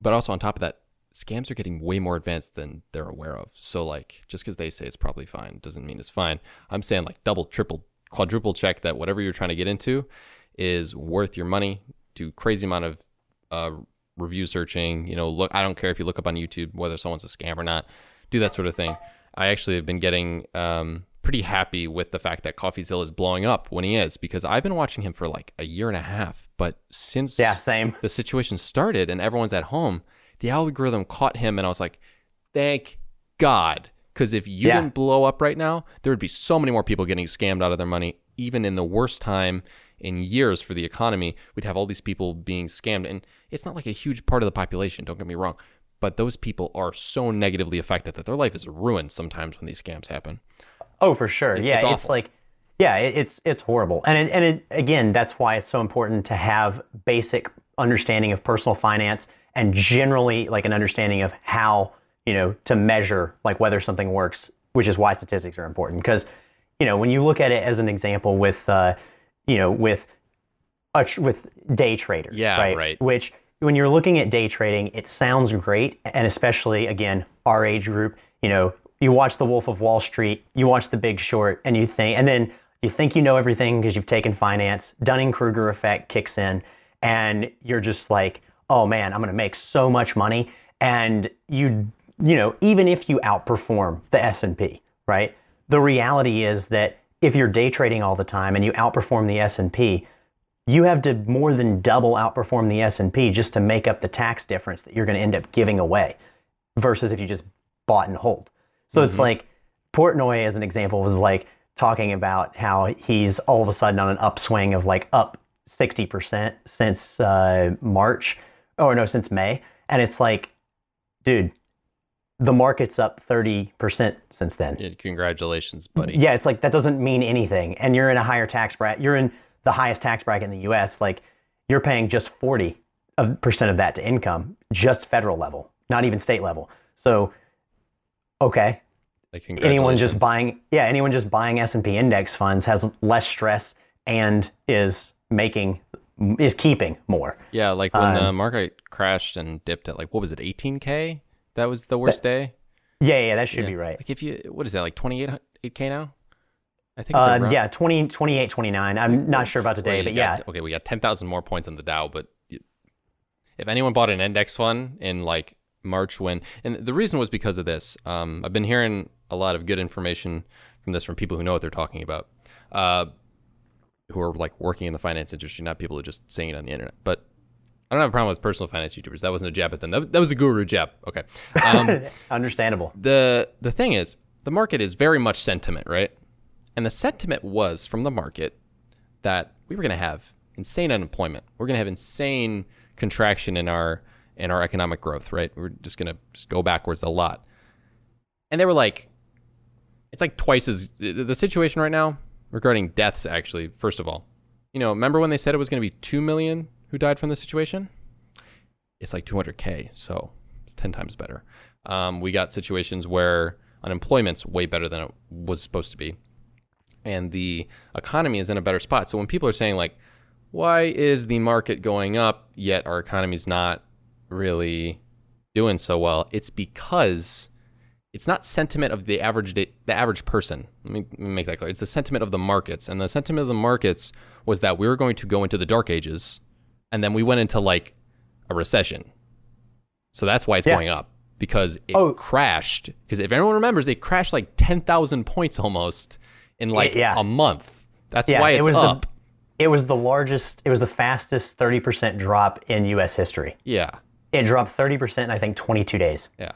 But also on top of that, scams are getting way more advanced than they're aware of. So like just because they say it's probably fine doesn't mean it's fine. I'm saying like double, triple, quadruple check that whatever you're trying to get into is worth your money. Do crazy amount of uh, review searching. You know, look. I don't care if you look up on YouTube whether someone's a scam or not. Do that sort of thing. I actually have been getting um, pretty happy with the fact that CoffeeZilla is blowing up when he is because I've been watching him for like a year and a half. But since yeah, same. the situation started and everyone's at home, the algorithm caught him, and I was like, thank God. Because if you Yeah. didn't blow up right now, there would be so many more people getting scammed out of their money, even in the worst time in years for the economy. We'd have all these people being scammed. And it's not like a huge part of the population, don't get me wrong. But those people are so negatively affected that their life is ruined sometimes when these scams happen. Oh, for sure. yeah, it's it's, like, yeah, it, it's it's horrible, and it, and it, again, that's why it's so important to have basic understanding of personal finance and generally like an understanding of how you know to measure like whether something works, which is why statistics are important because you know when you look at it as an example with uh, you know with tr- with day traders, Yeah, right? right. Which when you're looking at day trading, it sounds great, and especially again our age group, you know, you watch The Wolf of Wall Street, you watch The Big Short, and you think, and then you think you know everything because you've taken finance. Dunning Kruger effect kicks in, and you're just like, oh man, I'm going to make so much money, and you, you know, even if you outperform the S and P, right? The reality is that if you're day trading all the time and you outperform the S and P, you have to more than double outperform the S&P just to make up the tax difference that you're going to end up giving away versus if you just bought and hold. So it's like Portnoy as an example was like talking about how he's all of a sudden on an upswing of like up 60% since uh, March or no since May and it's like dude the market's up 30% since then. Yeah, congratulations, buddy. Yeah, it's like that doesn't mean anything. And you're in a higher tax bracket. You're in the highest tax bracket in the U.S. Like you're paying just 40% of that to income, just federal level, not even state level. So, okay, Like, anyone just buying, yeah, anyone just buying S and P index funds has less stress and is making is keeping more. Yeah, like when the Um, market crashed and dipped at like what was it, 18k? That was the worst day. Yeah, yeah, that should Yeah. be right. Like if you, what is that, like 28 8k now? I think. It's Uh, around- yeah, 20, 28, 29. I'm not sure about today, but yeah, got- okay, we got 10,000 more points on the Dow, but you, if anyone bought an index fund in like March when, and the reason was because of this. Um, I've been hearing a lot of good information from this from people who know what they're talking about, uh, who are like working in the finance industry, not people who are just saying it on the internet. But I don't have a problem with personal finance YouTubers. That wasn't a jab at them. That, that was a guru jab. Okay. Um, understandable. the the thing is, the market is very much sentiment, right? And the sentiment was from the market that we were going to have insane unemployment. We're going to have insane contraction in our in our economic growth, right? We're just going to go backwards a lot. And they were like it's like twice as the the situation right now regarding deaths actually, first of all. You know, remember when they said it was going to be 2 million who died from the situation? It's like 200k, so it's 10 times better. Um, we got situations where unemployment's way better than it was supposed to be and the economy is in a better spot. So when people are saying like, why is the market going up yet our economy's not really doing so well? It's because it's not sentiment of the average da- the average person. Let me, let me make that clear. It's the sentiment of the markets, and the sentiment of the markets was that we were going to go into the dark ages, and then we went into like a recession. So that's why it's Yeah. going up because it Oh. crashed. Because if everyone remembers, it crashed like ten thousand points almost in like yeah. a month. That's Yeah, why it it's was the- It was the largest, it was the fastest 30% drop in US history. yeah, It dropped 30% in I think 22 days. yeah.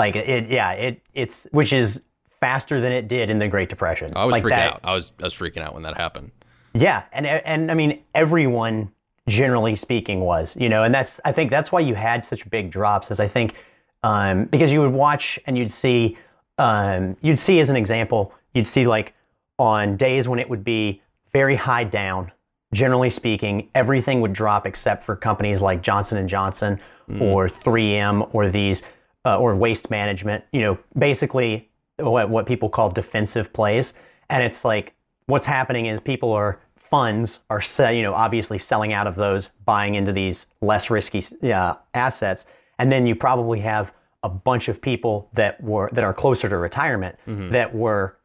Like it yeah, it it's which is faster than it did in the Great Depression. I was like freaking that, out. I was I was freaking out when that happened. Yeah, and and I mean everyone generally speaking was, you know, and that's I think that's why you had such big drops is I think um, because you would watch and you'd see um, you'd see as an example, you'd see like on days when it would be very high down, generally speaking, everything would drop except for companies like Johnson and Johnson or 3M or these uh, or waste management. You know, basically what what people call defensive plays, and it's like what's happening is people are funds are se- you know obviously selling out of those, buying into these less risky uh, assets, and then you probably have a bunch of people that were that are closer to retirement Mm-hmm. that were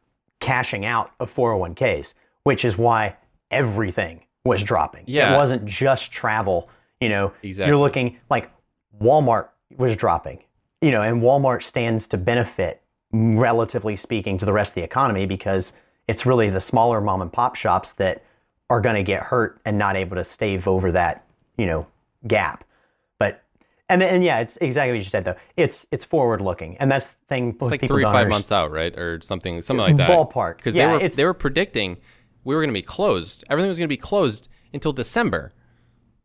cashing out of 401ks, which is why everything was dropping. Yeah. It wasn't just travel, you know. Exactly. You're looking like Walmart was dropping. You know, and Walmart stands to benefit relatively speaking to the rest of the economy because it's really the smaller mom and pop shops that are going to get hurt and not able to stave over that, you know, gap. But and and yeah, it's exactly what you said though. It's it's forward looking, and that's the thing. It's like three five months out, right, or something, something like that. Ballpark. because Yeah, they were they were predicting we were going to be closed. Everything was going to be closed until December.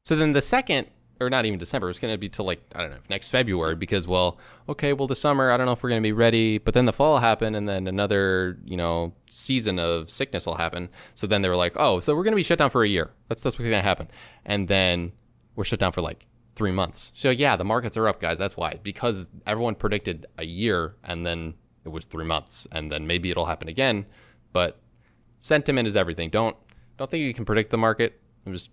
So then the second, or not even December, it was going to be till like I don't know next February because well, okay, well the summer I don't know if we're going to be ready, but then the fall happened and then another you know season of sickness will happen. So then they were like, oh, so we're going to be shut down for a year. That's that's what's going to happen, and then we're shut down for like three months. So yeah, the markets are up, guys. That's why because everyone predicted a year and then it was three months, and then maybe it'll happen again, but sentiment is everything. Don't don't think you can predict the market. I'm just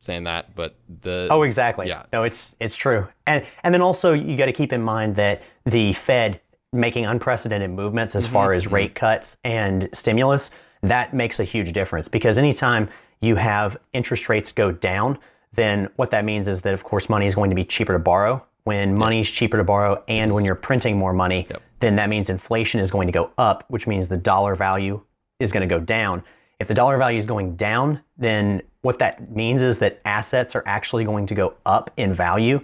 saying that, but the Oh, exactly. Yeah. No, it's it's true. And and then also you got to keep in mind that the Fed making unprecedented movements as mm-hmm. far as mm-hmm. rate cuts and stimulus, that makes a huge difference because anytime you have interest rates go down, then what that means is that of course money is going to be cheaper to borrow. When money is cheaper to borrow and when you're printing more money, Yep. then that means inflation is going to go up, which means the dollar value is going to go down. If the dollar value is going down, then what that means is that assets are actually going to go up in value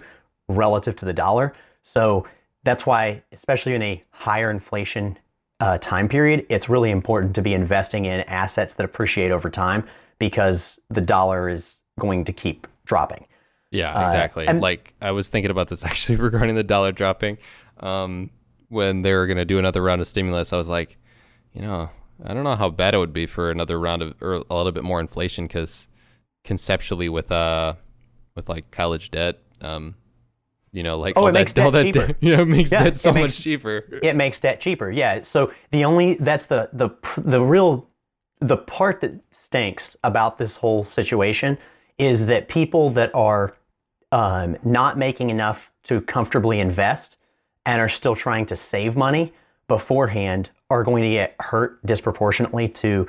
relative to the dollar. So that's why, especially in a higher inflation uh, time period, it's really important to be investing in assets that appreciate over time because the dollar is going to keep dropping. Yeah, exactly. and- like I was thinking about this actually regarding the dollar dropping. Um, when they were going to do another round of stimulus, I was like, you know, I don't know how bad it would be for another round of or a little bit more inflation because conceptually with uh with like college debt, um, you know, like Oh, all it that, makes all debt that you know, makes Yeah, debt so makes- much cheaper. it makes debt cheaper. Yeah. So the only that's the the the real the part that stinks about this whole situation is that people that are um, not making enough to comfortably invest and are still trying to save money beforehand are going to get hurt disproportionately to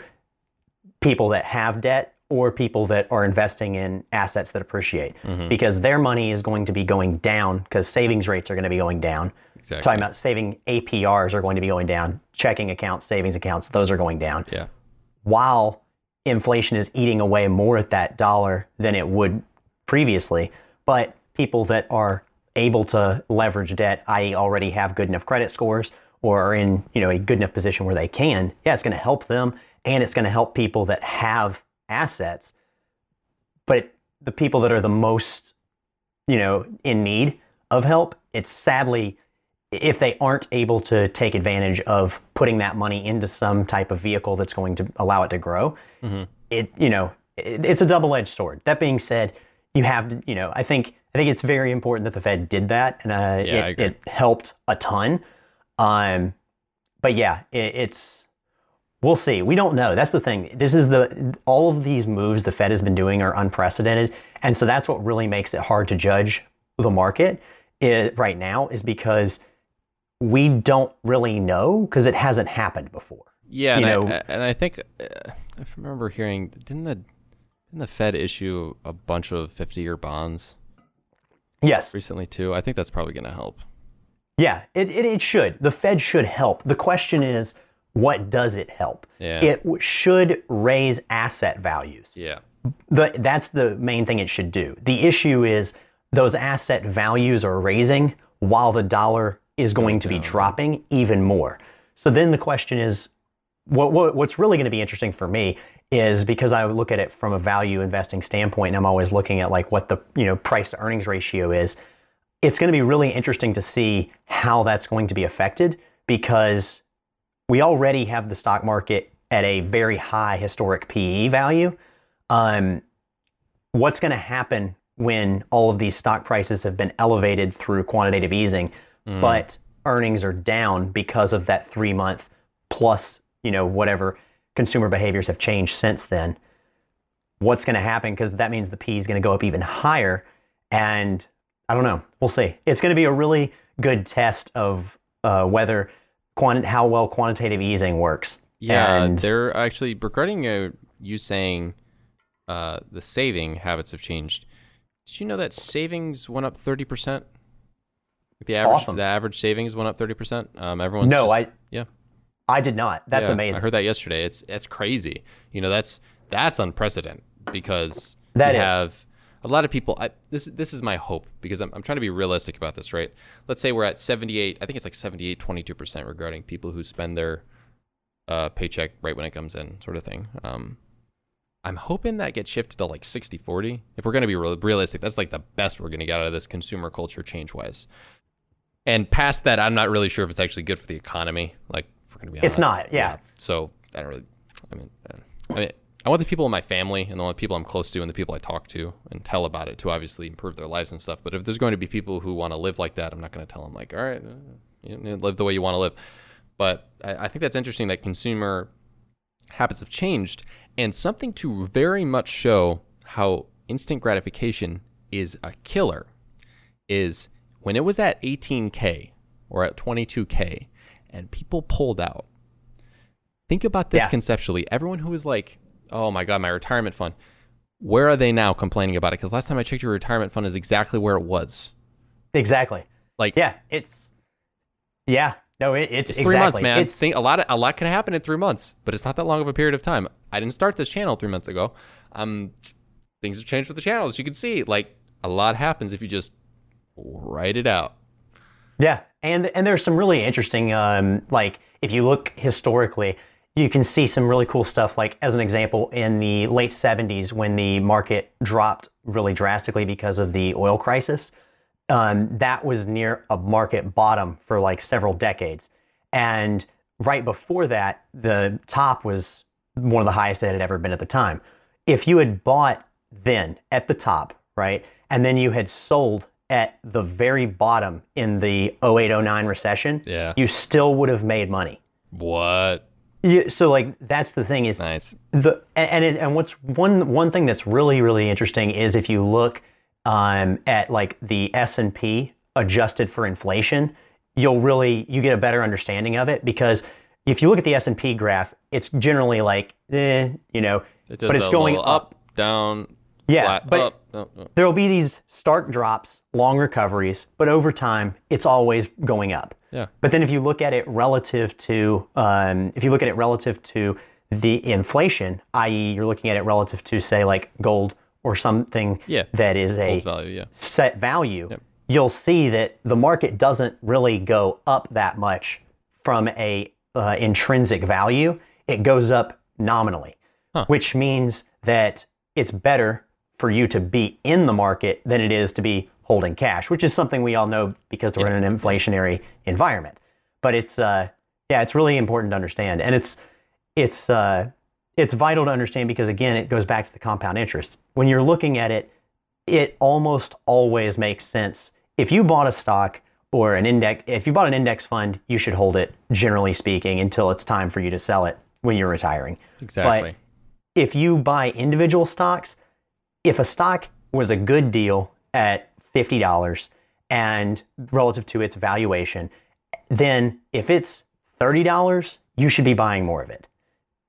people that have debt or people that are investing in assets that appreciate mm-hmm. because their money is going to be going down because savings rates are going to be going down Exactly. talking about saving APRs are going to be going down, checking accounts, savings accounts, those are going down, Yeah. while inflation is eating away more at that dollar than it would previously. But people that are able to leverage debt, i.e., already have good enough credit scores or are in you know a good enough position where they can, yeah, it's going to help them, and it's going to help people that have assets. But the people that are the most, you know, in need of help, it's sadly if they aren't able to take advantage of putting that money into some type of vehicle that's going to allow it to grow, Mhm. it you know it, it's a double-edged sword. That being said, you have to you know I think I think it's very important that the Fed did that, and uh, Yeah, it, it helped a ton. Um, but yeah, it, it's we'll see. We don't know. That's the thing. This is the all of these moves the Fed has been doing are unprecedented, and so that's what really makes it hard to judge the market i right now is because we don't really know because it hasn't happened before. Yeah, and, you I, know- and I think uh, I remember hearing didn't the didn't the Fed issue a bunch of fifty year bonds Yes. recently too? I think that's probably going to help. Yeah, it, it, it should. The Fed should help. The question is, what does it help? Yeah. It w- should raise asset values. Yeah. The, that's the main thing it should do. The issue is those asset values are raising while the dollar is going to be dropping even more. So then the question is, what, what what's really going to be interesting for me is because I look at it from a value investing standpoint, and I'm always looking at like what the you know price to earnings ratio is. It's going to be really interesting to see how that's going to be affected because we already have the stock market at a very high historic PE value. Um, what's going to happen when all of these stock prices have been elevated through quantitative easing, Mm. but earnings are down because of that three month plus, you know, whatever consumer behaviors have changed since then? What's going to happen? Because that means the P is going to go up even higher. And I don't know. We'll see. It's going to be a really good test of uh, whether quant- how well quantitative easing works. Yeah, And- they're actually regarding uh, you saying uh, the saving habits have changed. Did you know that savings went up thirty percent? The average, Awesome. the average savings went up thirty percent. Um, everyone's No, just- I yeah. I did not. That's Yeah, amazing. I heard that yesterday. It's it's crazy. You know, that's that's unprecedented because That we is. have a lot of people. I, this this is my hope because I'm I'm trying to be realistic about this, right? Let's say we're at 78. I think it's like 78, 22 percent regarding people who spend their uh, paycheck right when it comes in, sort of thing. Um, I'm hoping that gets shifted to like 60 40. If we're going to be real, realistic, that's like the best we're going to get out of this consumer culture change wise. And past that, I'm not really sure if it's actually good for the economy. Like, if we're going to be honest. It's not, yeah. So I don't really. I mean, uh, I mean, I want the people in my family and the people I'm close to and the people I talk to and tell about it to obviously improve their lives and stuff. But if there's going to be people who want to live like that, I'm not going to tell them like, all right, you know, live the way you want to live. But I, I think that's interesting that consumer habits have changed and something to very much show how instant gratification is a killer is when it was at 18k or at 22k and people pulled out think about this Yeah. conceptually everyone who was like oh my god my retirement fund where are they now complaining about it because last time i checked your retirement fund is exactly where it was exactly. like Yeah, it's yeah. No, it, it's, it's three exactly. months man It's, think a lot of, a lot could happen in three months but it's not that long of a period of time i didn't start this channel three months ago um things have changed with the channel as you can see like a lot happens if you just write it out Yeah, and and there's some really interesting, um, like if you look historically, you can see some really cool stuff. Like as an example, in the late '70s, when the market dropped really drastically because of the oil crisis, um, that was near a market bottom for like several decades. And right before that, the top was one of the highest that had ever been at the time. If you had bought then at the top, right, and then you had sold at the very bottom in the 08 09 recession, yeah you still would have made money. what You, so like that's the thing is nice. the and it, and what's one one thing that's really really interesting is if you look um, at like the S and P adjusted for inflation, you'll really you get a better understanding of it because if you look at the S and P graph, it's generally like eh, you know, it but it's going little up down yeah, flat but up no, there will be these stark drops, long recoveries, but over time it's always going up. yeah But then if you look at it relative to, um, if you look at it relative to the inflation, i.e., you're looking at it relative to, say, like gold or something Yeah. that is a value yeah set value, Yep. you'll see that the market doesn't really go up that much from a uh, intrinsic value. It goes up nominally, Huh. which means that it's better for you to be in the market than it is to be holding cash, which is something we all know because we're in an inflationary environment. But it's uh, yeah, it's really important to understand, and it's it's uh, it's vital to understand because again, it goes back to the compound interest. When you're looking at it, it almost always makes sense. If you bought a stock or an index, if you bought an index fund, you should hold it, generally speaking, until it's time for you to sell it when you're retiring. exactly But If you buy individual stocks, if a stock was a good deal at $50 and relative to its valuation, then if it's $30, you should be buying more of it.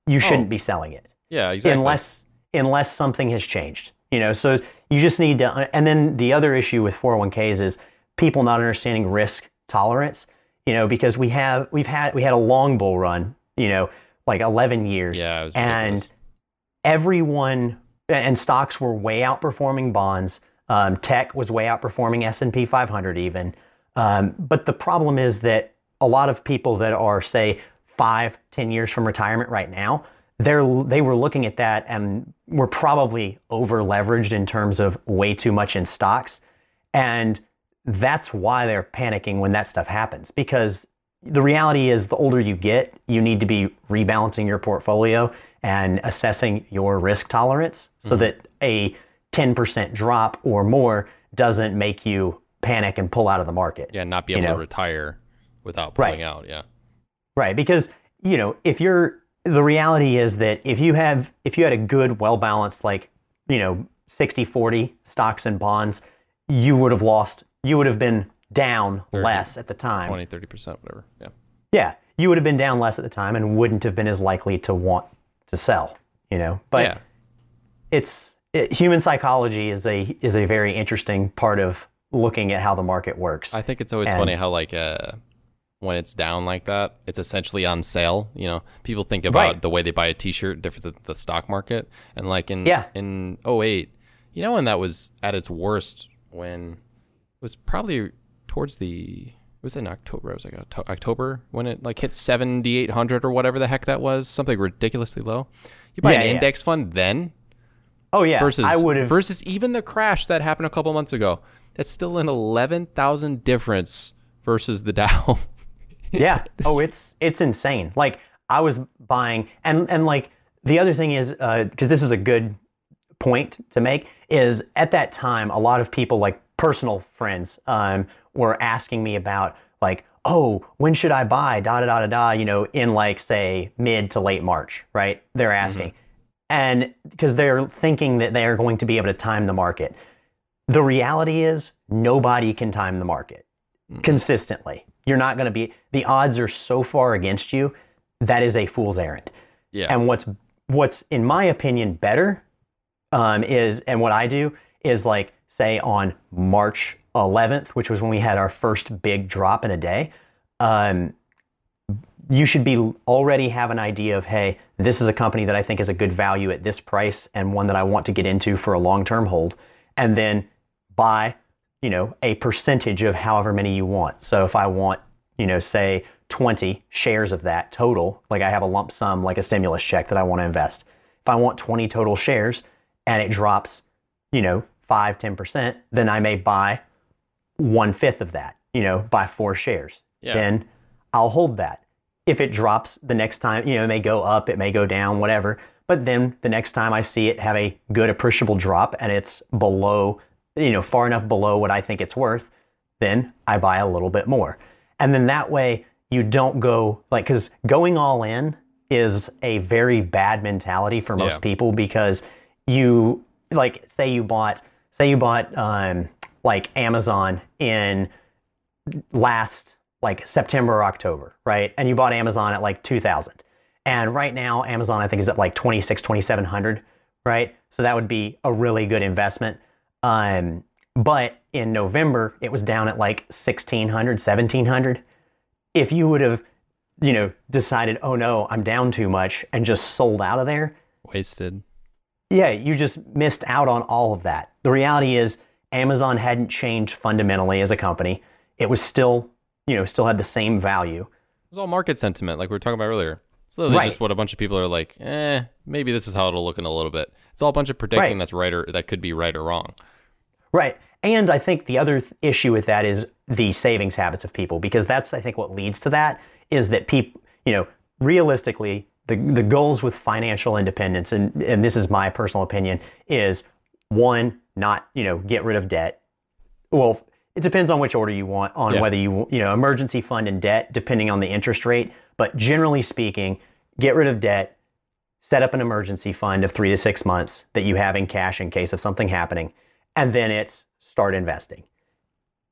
You oh. shouldn't Oh. be selling it yeah exactly unless unless something has changed. You know, so you just need to. Uh, and then the other issue with 401ks is people not understanding risk tolerance. You know, because we have we've had we had a long bull run. You know, like 11 years. yeah it was and ridiculous. everyone and stocks were way outperforming bonds. Um, tech was way outperforming S&P 500 even. Um, but the problem is that a lot of people that are say five, ten years from retirement right now, they're they were looking at that and were probably over leveraged in terms of way too much in stocks, and that's why they're panicking when that stuff happens because the reality is the older you get, you need to be rebalancing your portfolio and assessing your risk tolerance so mm-hmm. that a 10% drop or more doesn't make you panic and pull out of the market. yeah not be you able know. to retire without Right. pulling out yeah Right, because you know, if you're the reality is that if you have if you had a good well balanced like, you know, 60/40 stocks and bonds, you would have lost you would have been down 30, less at the time. 20, 30%, whatever. Yeah. Yeah, you would have been down less at the time and wouldn't have been as likely to want to sell, you know. But yeah. it's it, human psychology is a is a very interesting part of looking at how the market works. I think it's always And- funny how like uh when it's down like that, it's essentially on sale. You know, people think about Right. the way they buy a T-shirt different than the stock market, and like in Yeah. in 08, you know, when that was at its worst, when it was probably towards the it was in October. It was like October when it like hit 7,800 or whatever the heck that was, something ridiculously low. You buy Yeah, an yeah. index fund then oh yeah, versus I would have versus even the crash that happened a couple months ago. That's still an eleven thousand difference versus the Dow. yeah. Oh, it's it's insane. Like I was buying, and and like the other thing is because this is a good point to make is at that time a lot of people like personal friends um, were asking me about like oh when should i buy? Da da da da da you know in like say mid to late march right? They're asking. And because they're thinking that they are going to be able to time the market. The reality is nobody can time the market consistently. You're not going to be the odds are so far against you that is a fool's errand. Yeah, and what's what's in my opinion better um, is and what I do is like say on March 11th, which was when we had our first big drop in a day. Um, you should be already have an idea of hey, this is a company that I think is a good value at this price and one that I want to get into for a long term hold, and then buy you know a percentage of however many you want. So if I want you know say 20 shares of that total, like I have a lump sum like a stimulus check that I want to invest. If I want 20 total shares and it drops, you know, 5, 10%, then I may buy one fifth of that, you know, buy four shares. Yeah. Then I'll hold that. If it drops the next time, you know, it may go up, it may go down, whatever. But then the next time I see it have a good appreciable drop and it's below, you know, far enough below what I think it's worth, then I buy a little bit more. And then that way you don't go like because going all in is a very bad mentality for most Yeah. people because you like say you bought say you bought um, like Amazon in last like September or October, right? And you bought Amazon at like 2000. And right now Amazon I think is at like 26 2700, right? So that would be a really good investment. Um but in November it was down at like 1600, 1700. If you would have you know decided, "Oh no, I'm down too much" and just sold out of there, wasted. yeah, you just missed out on all of that. The reality is Amazon hadn't changed fundamentally as a company. It was still, you know, still had the same value. It's all market sentiment, like we were talking about earlier. It's literally Right. just what a bunch of people are like. Eh, maybe this is how it'll look in a little bit. It's all a bunch of predicting Right. that's right or that could be right or wrong. Right. And I think the other th- issue with that is the savings habits of people because that's I think what leads to that is that people, you know, realistically the the goals with financial independence and and this is my personal opinion is one not, you know, get rid of debt. Well, it depends on which order you want on Yeah. whether you, you know, emergency fund and debt depending on the interest rate, but generally speaking, get rid of debt, set up an emergency fund of 3 to 6 months that you have in cash in case of something happening and then it's start investing.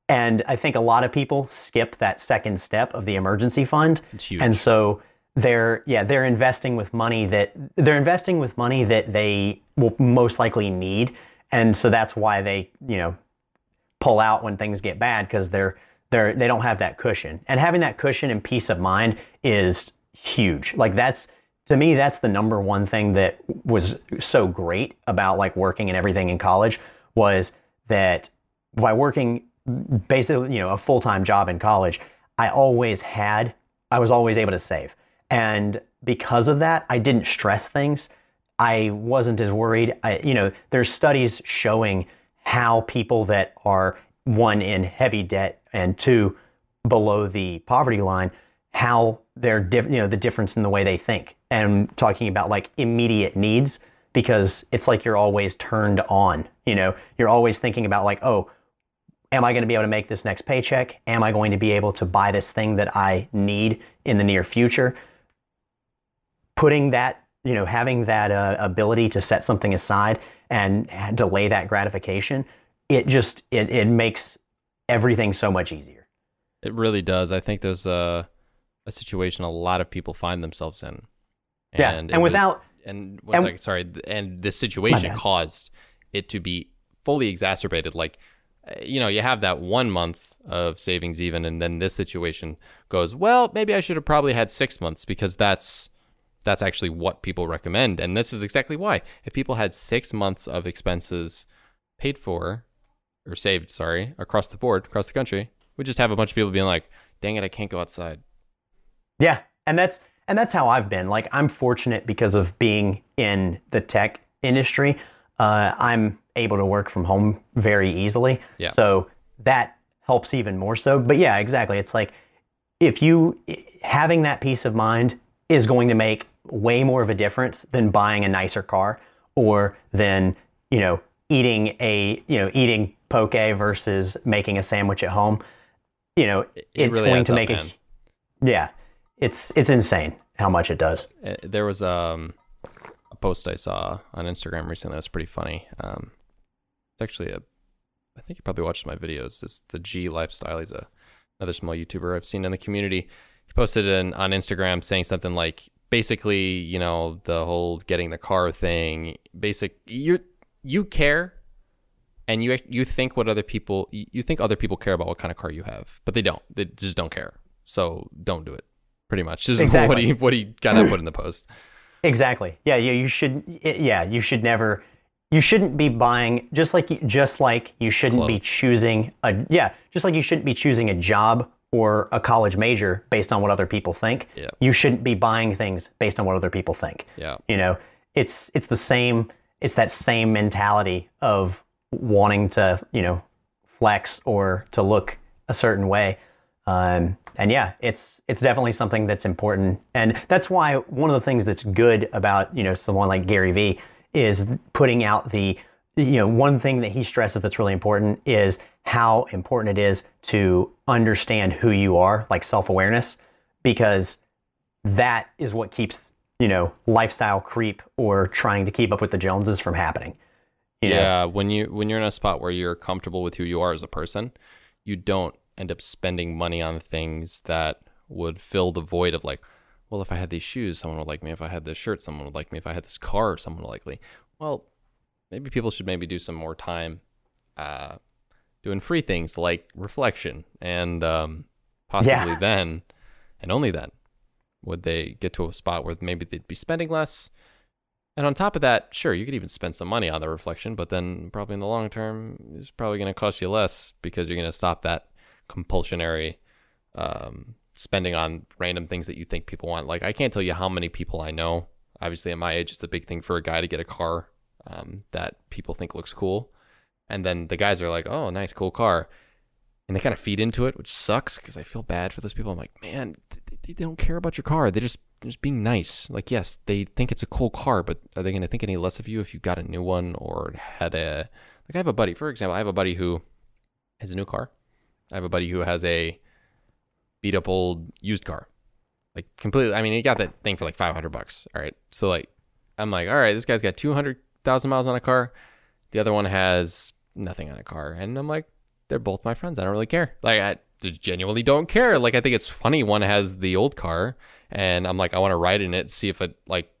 And I think a lot of people skip that second step of the emergency fund. It's huge. And so they're yeah, they're investing with money that they're investing with money that they will most likely need. And so that's why they, you know, pull out when things get bad because they're they're they don't have that cushion. And having that cushion and peace of mind is huge. Like that's to me that's the number one thing that was so great about like working and everything in college was that by working basically, you know, a full-time job in college, I always had I was always able to save. And because of that, I didn't stress things. I wasn't as worried. I, you know, there's studies showing how people that are one in heavy debt and two below the poverty line, how they're diff- you know the difference in the way they think, and talking about like immediate needs because it's like you're always turned on. You know, you're always thinking about like, oh, am I going to be able to make this next paycheck? Am I going to be able to buy this thing that I need in the near future? Putting that, you know, having that uh, ability to set something aside and delay that gratification, it just it, it makes everything so much easier. It really does. I think there's a a situation a lot of people find themselves in. yeah, and was- without and one and- second, sorry, and this situation caused it to be fully exacerbated. Like, uh, you know, you have that one month of savings even, and then this situation goes, well, maybe I should have probably had six months because that's that's actually what people recommend, and this is exactly why. If people had six months of expenses paid for or saved, sorry, across the board, across the country, we just have a bunch of people being like, dang it, I can't go outside. Yeah, and that's and that's how I've been. Like I'm fortunate because of being in the tech industry. Uh, I'm able to work from home very easily. Yeah. So that helps even more so. But yeah, exactly. It's like if you having that peace of mind is going to make way more of a difference than buying a nicer car or than you know eating a you know eating poke versus making a sandwich at home. You know, It, it it's really going to make man. a yeah, it's it's insane how much it does. Uh, there was um, a post I saw on Instagram recently that was pretty funny. Um, it's actually a, I think you probably watched my videos. It's the G Lifestyle. He's a another small YouTuber I've seen in the community. He posted an, on Instagram saying something like, basically, you know, the whole getting the car thing. Basic, you you care, and you you think what other people you think other people care about what kind of car you have, but they don't. They just don't care. So don't do it. Pretty much, this is what Exactly. he what he kind of put in the post. Exactly. Yeah, you, you should yeah, you should never you shouldn't be buying just like you- just like you shouldn't be choosing a yeah, just like you shouldn't be choosing a job or a college major based on what other people think. Yeah. You shouldn't be buying things based on what other people think. Yeah. You know, it's it's the same it's that same mentality of wanting to, you know, flex or to look a certain way. Um, and yeah, it's it's definitely something that's important, and that's why one of the things that's good about you know someone like Gary Vee is putting out the you know one thing that he stresses that's really important is how important it is to understand who you are, like self awareness, because that is what keeps you know lifestyle creep or trying to keep up with the Joneses from happening. You know? Yeah, when you when you're in a spot where you're comfortable with who you are as a person, you don't end up spending money on things that would fill the void of like, well, if I had these shoes, someone would like me. If I had this shirt, someone would like me. If I had this car, someone would like me. Well, maybe people should maybe do some more time uh, doing free things like reflection, and um, possibly Yeah. then, and only then, would they get to a spot where maybe they'd be spending less. And on top of that, sure, you could even spend some money on the reflection, but then probably in the long term, it's probably going to cost you less because you're going to stop that compulsionary um, spending on random things that you think people want. Like, I can't tell you how many people I know. Obviously, at my age, it's a big thing for a guy to get a car um, that people think looks cool. And then the guys are like, oh, nice, cool car. And they kind of feed into it, which sucks because I feel bad for those people. I'm like, man, th- th- they don't care about your car. They just they're just being nice. Like, yes, they think it's a cool car, but are they going to think any less of you if you got a new one or had a like? I have a buddy, for example, I have a buddy who has a new car. I have a buddy who has a beat up old used car, like completely. I mean, he got that thing for like 500 bucks. All right, so like, I'm like, all right, this guy's got 200,000 miles on a car. The other one has nothing on a car, and I'm like, they're both my friends. I don't really care. Like, I genuinely don't care. Like, I think it's funny. One has the old car, and I'm like, I want to ride in it, see if it like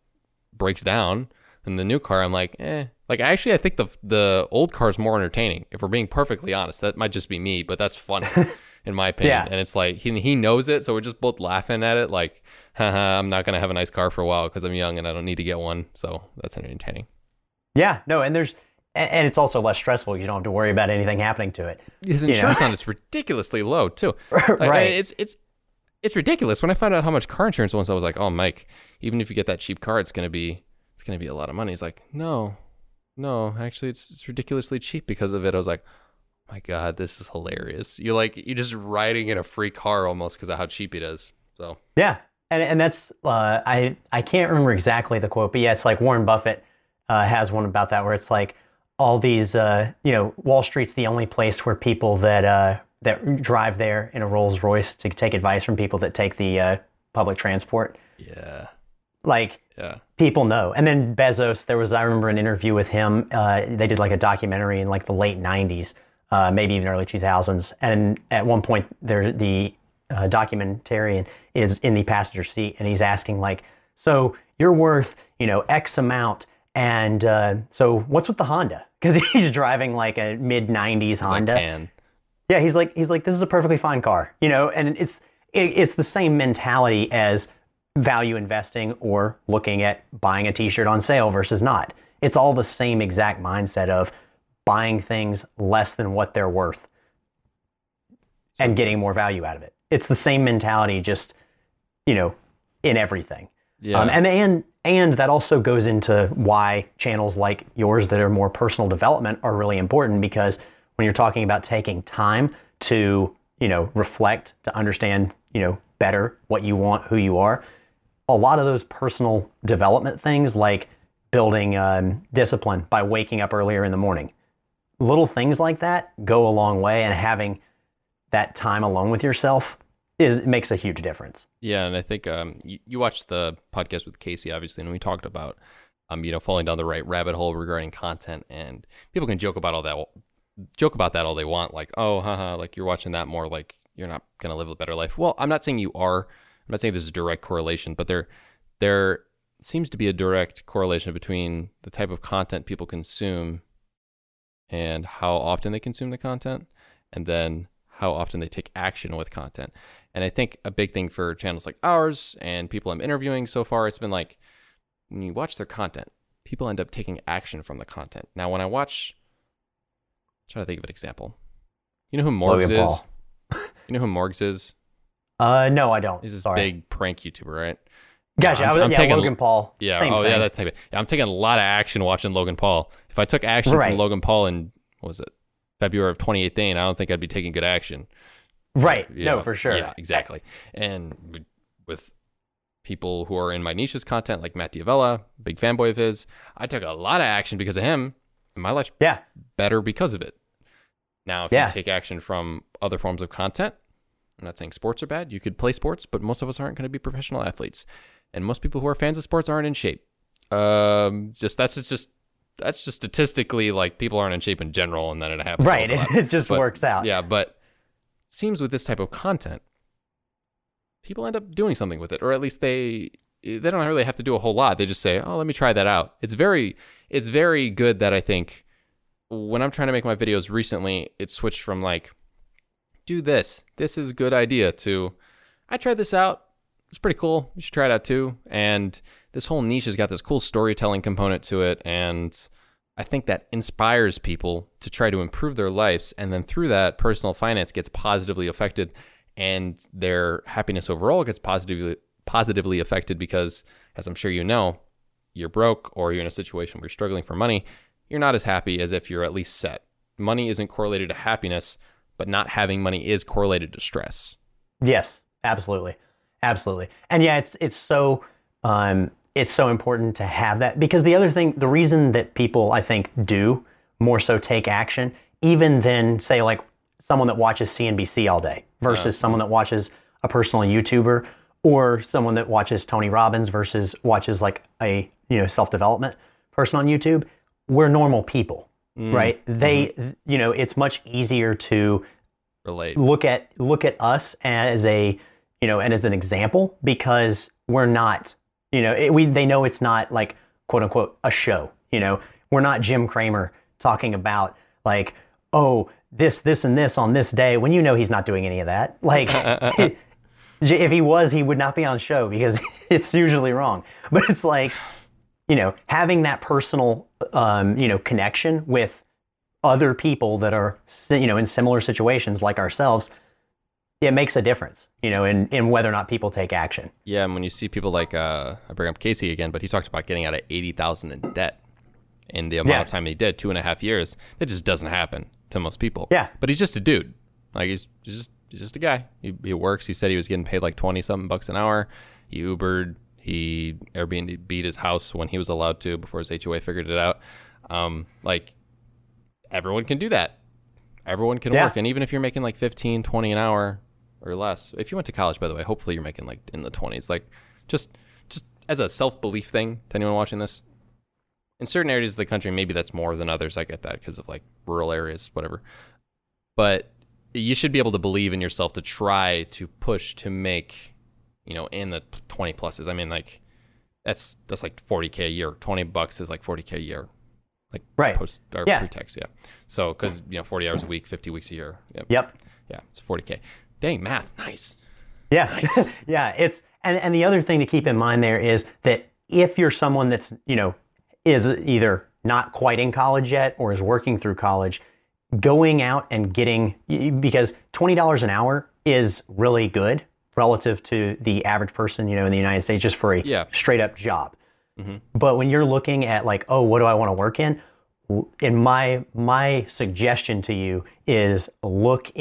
breaks down. And the new car, I'm like, eh. Like, actually, I think the the old car is more entertaining. If we're being perfectly honest, that might just be me, but that's funny, in my opinion. Yeah. And it's like he he knows it, so we're just both laughing at it. Like, haha, I'm not gonna have a nice car for a while because I'm young and I don't need to get one. So that's entertaining. Yeah, no, and there's and it's also less stressful. You don't have to worry about anything happening to it. His know? insurance on it's ridiculously low too. Like, right. it's it's it's ridiculous. When I found out how much car insurance was, I was like, "Oh, Mike, even if you get that cheap car, it's gonna be it's gonna be a lot of money." He's like, "No, no, actually, it's it's ridiculously cheap because of it." I was like, "My God, this is hilarious." You're like you're just riding in a free car almost because of how cheap it is. So Yeah, and and that's uh, I I can't remember exactly the quote, but yeah, it's like Warren Buffett uh, has one about that where it's like all these uh, you know Wall Street's the only place where people that uh, that drive there in a Rolls Royce to take advice from people that take the uh, public transport. yeah, Like yeah, people know. And then Bezos, there was I remember an interview with him. Uh, they did like a documentary in like the late '90s uh, maybe even early 2000s. And at one point, there the uh, documentarian is in the passenger seat, and he's asking like, "So you're worth you know X amount, and uh, so what's with the Honda?" Because he's driving like a mid 90s Honda. Can. Yeah, he's like he's like this is a perfectly fine car, you know, and it's it, it's the same mentality as value investing or looking at buying a t-shirt on sale versus not. It's all the same exact mindset of buying things less than what they're worth and getting more value out of it. It's the same mentality just you know in everything. Yeah. Um, and and and that also goes into why channels like yours that are more personal development are really important because when you're talking about taking time to you know reflect to understand you know better what you want who you are a lot of those personal development things like building um, discipline by waking up earlier in the morning little things like that go a long way and having that time alone with yourself is it makes a huge difference Yeah, and I think um, you, you watched the podcast with Casey, obviously, and we talked about, um, you know, falling down the right rabbit hole regarding content, and people can joke about all that, joke about that all they want, like, oh, haha, like you're watching that more, like you're not gonna live a better life. Well, I'm not saying you are. I'm not saying there's a direct correlation, but there, there seems to be a direct correlation between the type of content people consume and how often they consume the content, and then how often they take action with content. And I think a big thing for channels like ours and people I'm interviewing so far, it's been like when you watch their content, people end up taking action from the content. Now, when I watch, I'm trying to think of an example. You know who Morgz is? You know who Morgz is? uh no i don't He's this Sorry. big prank YouTuber, right? gotcha I'm- I was, I'm yeah taking- logan paul Yeah. same oh, yeah. thing. That type of. Yeah, I'm taking a lot of action watching Logan Paul. If I took action Right. from Logan Paul in what was it February of 2018, I don't think I'd be taking good action. right no for sure Yeah, exactly. And with- with people who are in my niche's content, like Matt D'Avella, big fanboy of his, I took a lot of action because of him, and my life's yeah better because of it. Now, if Yeah. you take action from other forms of content, I'm not saying sports are bad. You could play sports, but most of us aren't going to be professional athletes, and most people who are fans of sports aren't in shape. Um, just that's just that's just statistically like people aren't in shape in general, and then it happens. right it just But, works out Yeah, but it seems with this type of content, people end up doing something with it, or at least they they don't really have to do a whole lot. They just say, "Oh, let me try that out." It's very it's very good that I think when I'm trying to make my videos recently, it switched from like do this, this is a good idea to I tried this out. It's pretty cool. You should try it out too. And this whole niche has got this cool storytelling component to it and I think that inspires people to try to improve their lives. And then through that, personal finance gets positively affected and their happiness overall gets positively positively affected because, as I'm sure you know, you're broke or you're in a situation where you're struggling for money, you're not as happy as if you're at least set. Money isn't correlated to happiness, but not having money is correlated to stress. Yes, absolutely, absolutely. And yeah, it's it's so um, it's so important to have that because the other thing, the reason that people I think do more so take action, even than say like someone that watches CNBC all day versus someone that watches a personal YouTuber or someone that watches Tony Robbins versus watches like a you know self development person on YouTube. We're normal people, Mm, right? They you know it's much easier to relate. look at look at us as a you know and as an example because we're not you know it, we they know it's not like quote unquote a show you know? We're not Jim Cramer talking about like oh this this and this on this day when you know he's not doing any of that. Like if he was he would not be on show because it's usually wrong. But it's like you know having that personal um, you know connection with other people that are you know in similar situations like ourselves it makes a difference you know in, in whether or not people take action Yeah, and when you see people like uh, I bring up Casey again, but he talked about getting out of eighty thousand in debt in the amount Yeah. of time he did, two and a half years. That just doesn't happen to most people. Yeah. but he's just a dude. Like he's, just he's just a guy. He, he works. He said he was getting paid like twenty something bucks an hour. He Ubered. He Airbnb beat his house when he was allowed to before his HOA figured it out. Um, like everyone can do that. Everyone can Yeah. work, and even if you're making like 15, 20 an hour or less, if you went to college, by the way, hopefully you're making like in the twenties. Like just just as a self belief thing to anyone watching this. In certain areas of the country, maybe that's more than others. I get that because of like rural areas, whatever. but you should be able to believe in yourself to try to push to make, you know, in the 20 pluses. I mean, like that's that's like 40k a year. 20 bucks is like 40k a year. Like Right. post or Yeah. pre-tax, yeah. So cuz you know 40 hours a week, 50 weeks a year. Yep. Yep. Yeah, it's 40k. Dang, math. Nice. Yeah, yeah. It's and and the other thing to keep in mind there is that if you're someone that's you know is either not quite in college yet or is working through college, going out and getting because twenty dollars an hour is really good relative to the average person you know in the United States just for a Yeah. straight up job. Mhm. But when you're looking at like, oh, what do I want to work in? in my my suggestion to you is look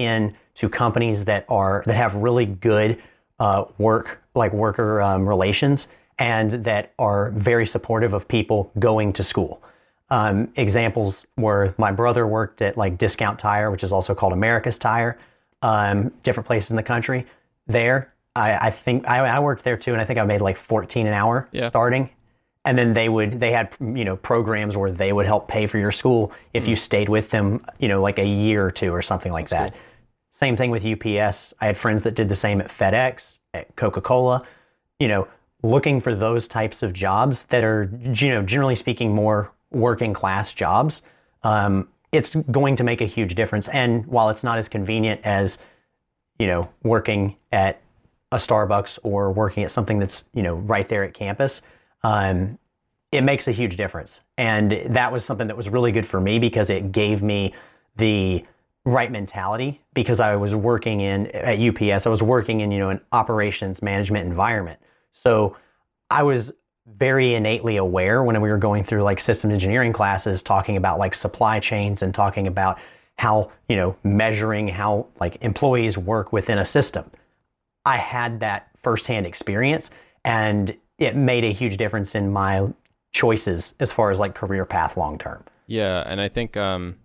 into companies that are that have really good uh, work like worker um, relations and that are very supportive of people going to school. Um, examples were my brother worked at like Discount Tire, which is also called America's Tire, um, different places in the country. There, I, I think I, I worked there too, and I think I made like 14 an hour Yeah. starting and then they would they had you know programs where they would help pay for your school if Hmm. you stayed with them you know like a year or two or something like that same thing with ups i had friends that did the same at fedex at coca-cola. You know looking for those types of jobs that are you know generally speaking more working class jobs um, it's going to make a huge difference. And while it's not as convenient as you know working at a starbucks or working at something that's you know right there at campus um, it makes a huge difference. And that was something that was really good for me because it gave me the right mentality because I was working in at UPS, I was working in, you know, an operations management environment. So I was very innately aware when we were going through like system engineering classes talking about like supply chains and talking about how, you know, measuring how like employees work within a system. I had that firsthand experience and it made a huge difference in my choices as far as like career path long term. Yeah, and I think um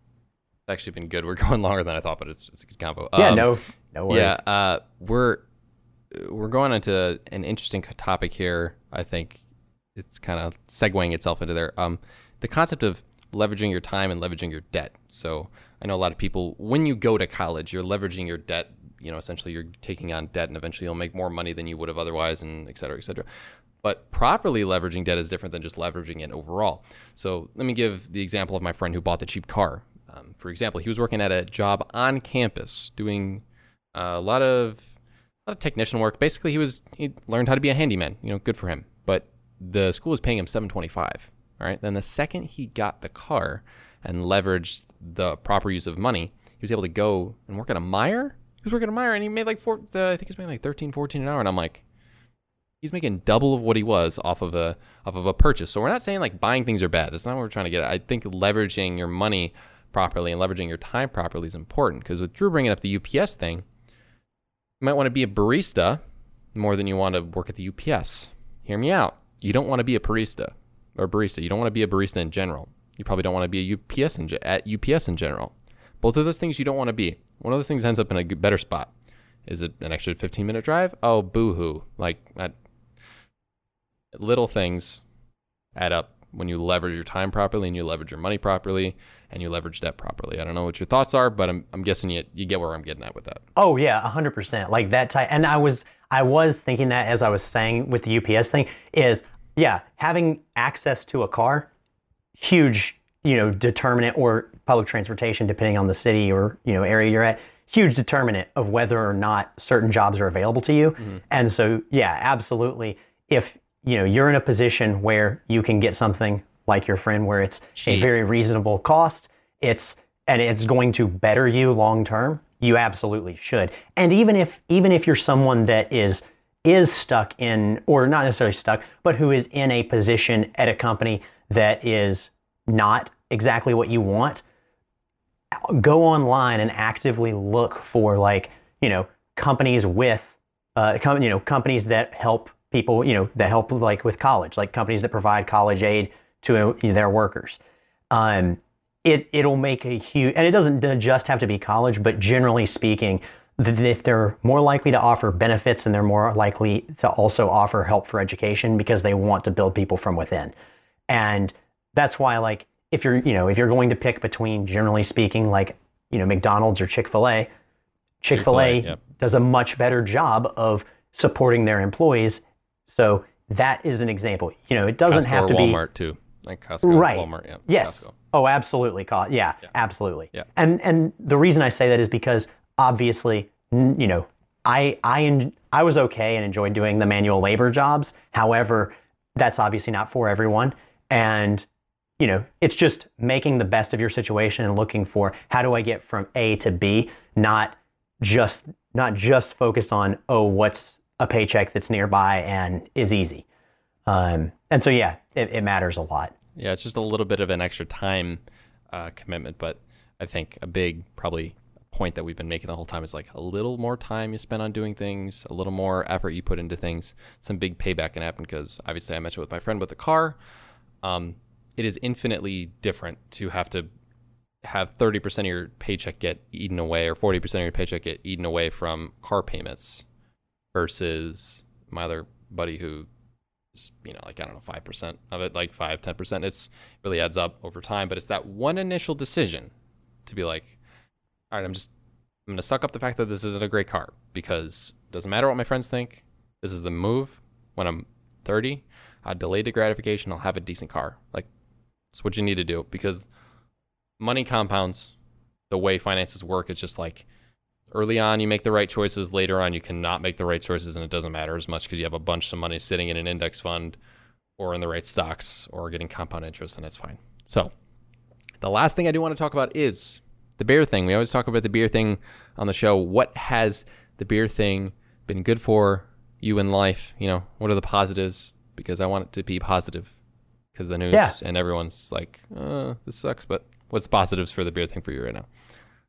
actually been good. We're going longer than I thought, but it's it's a good combo. Yeah, Um, no, no worries. Yeah, uh, we're we're going into an interesting topic here. I think it's kind of segueing itself into there. Um, the concept of leveraging your time and leveraging your debt. So I know a lot of people when you go to college, you're leveraging your debt. You know, essentially, you're taking on debt, and eventually, you'll make more money than you would have otherwise, and et cetera, et cetera. But properly leveraging debt is different than just leveraging it overall. So let me give the example of my friend who bought the cheap car. Um, for example, he was working at a job on campus doing uh, a lot of a lot of technician work. Basically, he was he learned how to be a handyman. You know, good for him. But the school was paying him seven twenty five. All right. Then the second he got the car and leveraged the proper use of money, he was able to go and work at a Meijer. He was working at a Meijer and he made like four. Uh, I think he was making like 13, 14 an hour. And I'm like, he's making double of what he was off of a off of a purchase. So we're not saying like buying things are bad. That's not what we're trying to get at. I think leveraging your money properly and leveraging your time properly is important. Because with Drew bringing up the UPS thing, you might want to be a barista more than you want to work at the UPS. Hear me out. You don't want to be a barista or barista. You don't want to be a barista in general. You probably don't want to be a UPS in, at UPS in general. Both of those things you don't want to be. One of those things ends up in a better spot. Is it an extra 15 minute drive? Oh, boo hoo. Like, at, little things add up when you leverage your time properly and you leverage your money properly and you leverage debt properly. I don't know what your thoughts are, but I'm, I'm guessing you, you get where I'm getting at with that. Oh yeah, hundred percent. Like that type. And I was I was thinking that as I was saying with the UPS thing is yeah, having access to a car, huge you know determinant or public transportation depending on the city or you know area you're at, huge determinant of whether or not certain jobs are available to you. Mm-hmm. And so yeah, absolutely. If you know you're in a position where you can get something like your friend where it's a very reasonable cost, it's and it's going to better you long term, you absolutely should. And even if even if you're someone that is is stuck in or not necessarily stuck, but who is in a position at a company that is not exactly what you want, go online and actively look for like, you know, companies with uh, com- you know, companies that help people, you know, that help like with college, like companies that provide college aid to uh, their workers. Um, it it'll make a huge, and it doesn't just have to be college, but generally speaking, if they're more likely to offer benefits and they're more likely to also offer help for education because they want to build people from within, and that's why like if you're you know if you're going to pick between generally speaking like you know McDonald's or Chick Fil A. Chick Fil A yep. does a much better job of supporting their employees. So that is an example. You know, it doesn't Costco have to be Walmart too, like Costco, Right. Walmart, yeah, Yes. Costco. Oh, absolutely. Co- Yeah, absolutely. Yeah. And and the reason I say that is because obviously, you know, I I I was okay and enjoyed doing the manual labor jobs. However, that's obviously not for everyone. And you know, it's just making the best of your situation and looking for how do I get from A to B, not just not just focused on oh what's a paycheck that's nearby and is easy. Um, and so yeah, it, it matters a lot. Yeah, it's just a little bit of an extra time uh, commitment, but I think a big probably point that we've been making the whole time is like a little more time you spend on doing things, a little more effort you put into things. Some big payback can happen because obviously I mentioned with my friend with the car. Um, it is infinitely different to have to have 30% of your paycheck get eaten away or 40% of your paycheck get eaten away from car payments versus my other buddy who you know, like, I don't know, 5% of it, like 5, 10%. It's really adds up over time, but it's that one initial decision to be like, all right, I'm just, I'm going to suck up the fact that this isn't a great car because it doesn't matter what my friends think. This is the move. When I'm 30, I delayed the gratification. I'll have a decent car. Like, it's what you need to do because money compounds. The way finances work, it's just like early on you make the right choices. Later on, you cannot make the right choices, and it doesn't matter as much because you have a bunch of money sitting in an index fund or in the right stocks or getting compound interest, and that's fine. So, the last thing I do want to talk about is the beer thing. We always talk about the beer thing on the show. What has the beer thing been good for you in life? You know, what are the positives? Because I want it to be positive. Because the news Yeah. and everyone's like, uh, this sucks. But what's the positives for the beer thing for you right now?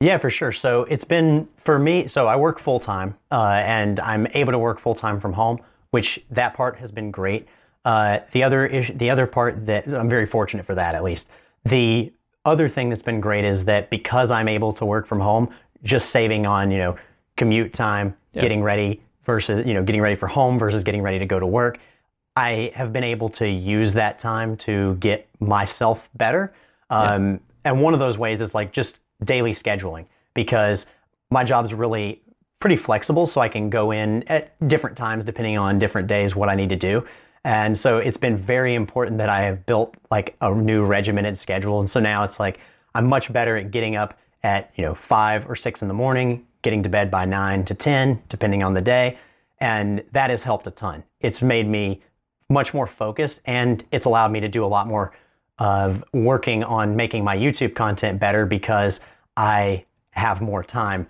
Yeah, for sure. So it's been for me. So I work full time, uh, and I'm able to work full time from home, which that part has been great. Uh, the other ish, the other part that I'm very fortunate for that at least. The other thing that's been great is that because I'm able to work from home, just saving on you know commute time, getting ready versus you know getting ready for home versus getting ready to go to work. I have been able to use that time to get myself better. Um, And one of those ways is like just daily scheduling because my job's really pretty flexible. So I can go in at different times depending on different days what I need to do. And so it's been very important that I have built like a new regimented schedule. And so now it's like I'm much better at getting up at, you know, five or six in the morning, getting to bed by nine to 10, depending on the day. And that has helped a ton. It's made me much more focused and it's allowed me to do a lot more of working on making my YouTube content better because I have more time.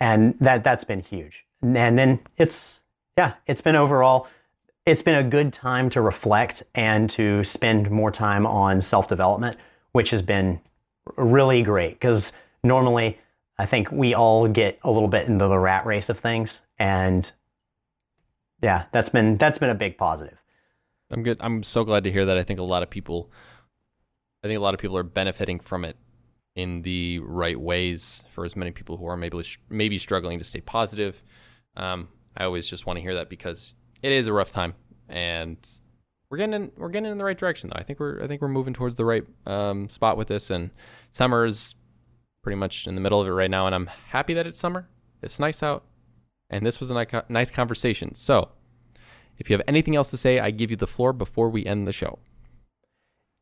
And that that's been huge. And then it's yeah, it's been overall it's been a good time to reflect and to spend more time on self-development, which has been really great cuz normally I think we all get a little bit into the rat race of things and yeah, that's been that's been a big positive. I'm good. I'm so glad to hear that. I think a lot of people, I think a lot of people are benefiting from it in the right ways. For as many people who are maybe maybe struggling to stay positive, um, I always just want to hear that because it is a rough time, and we're getting in, we're getting in the right direction though. I think we're I think we're moving towards the right um, spot with this, and summer is pretty much in the middle of it right now, and I'm happy that it's summer. It's nice out, and this was a ni- nice conversation. So. If you have anything else to say, I give you the floor before we end the show.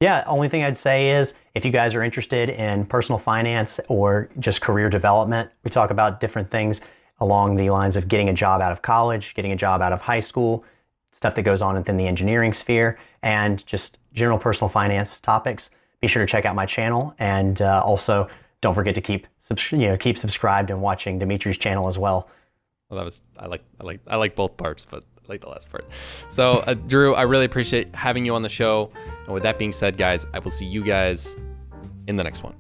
Yeah, only thing I'd say is if you guys are interested in personal finance or just career development, we talk about different things along the lines of getting a job out of college, getting a job out of high school, stuff that goes on within the engineering sphere, and just general personal finance topics. Be sure to check out my channel, and uh, also don't forget to keep you know keep subscribed and watching Dimitri's channel as well. Well, that was I like I like I like both parts, but like the last part. So, uh, Drew, I really appreciate having you on the show. And with that being said, guys, I will see you guys in the next one.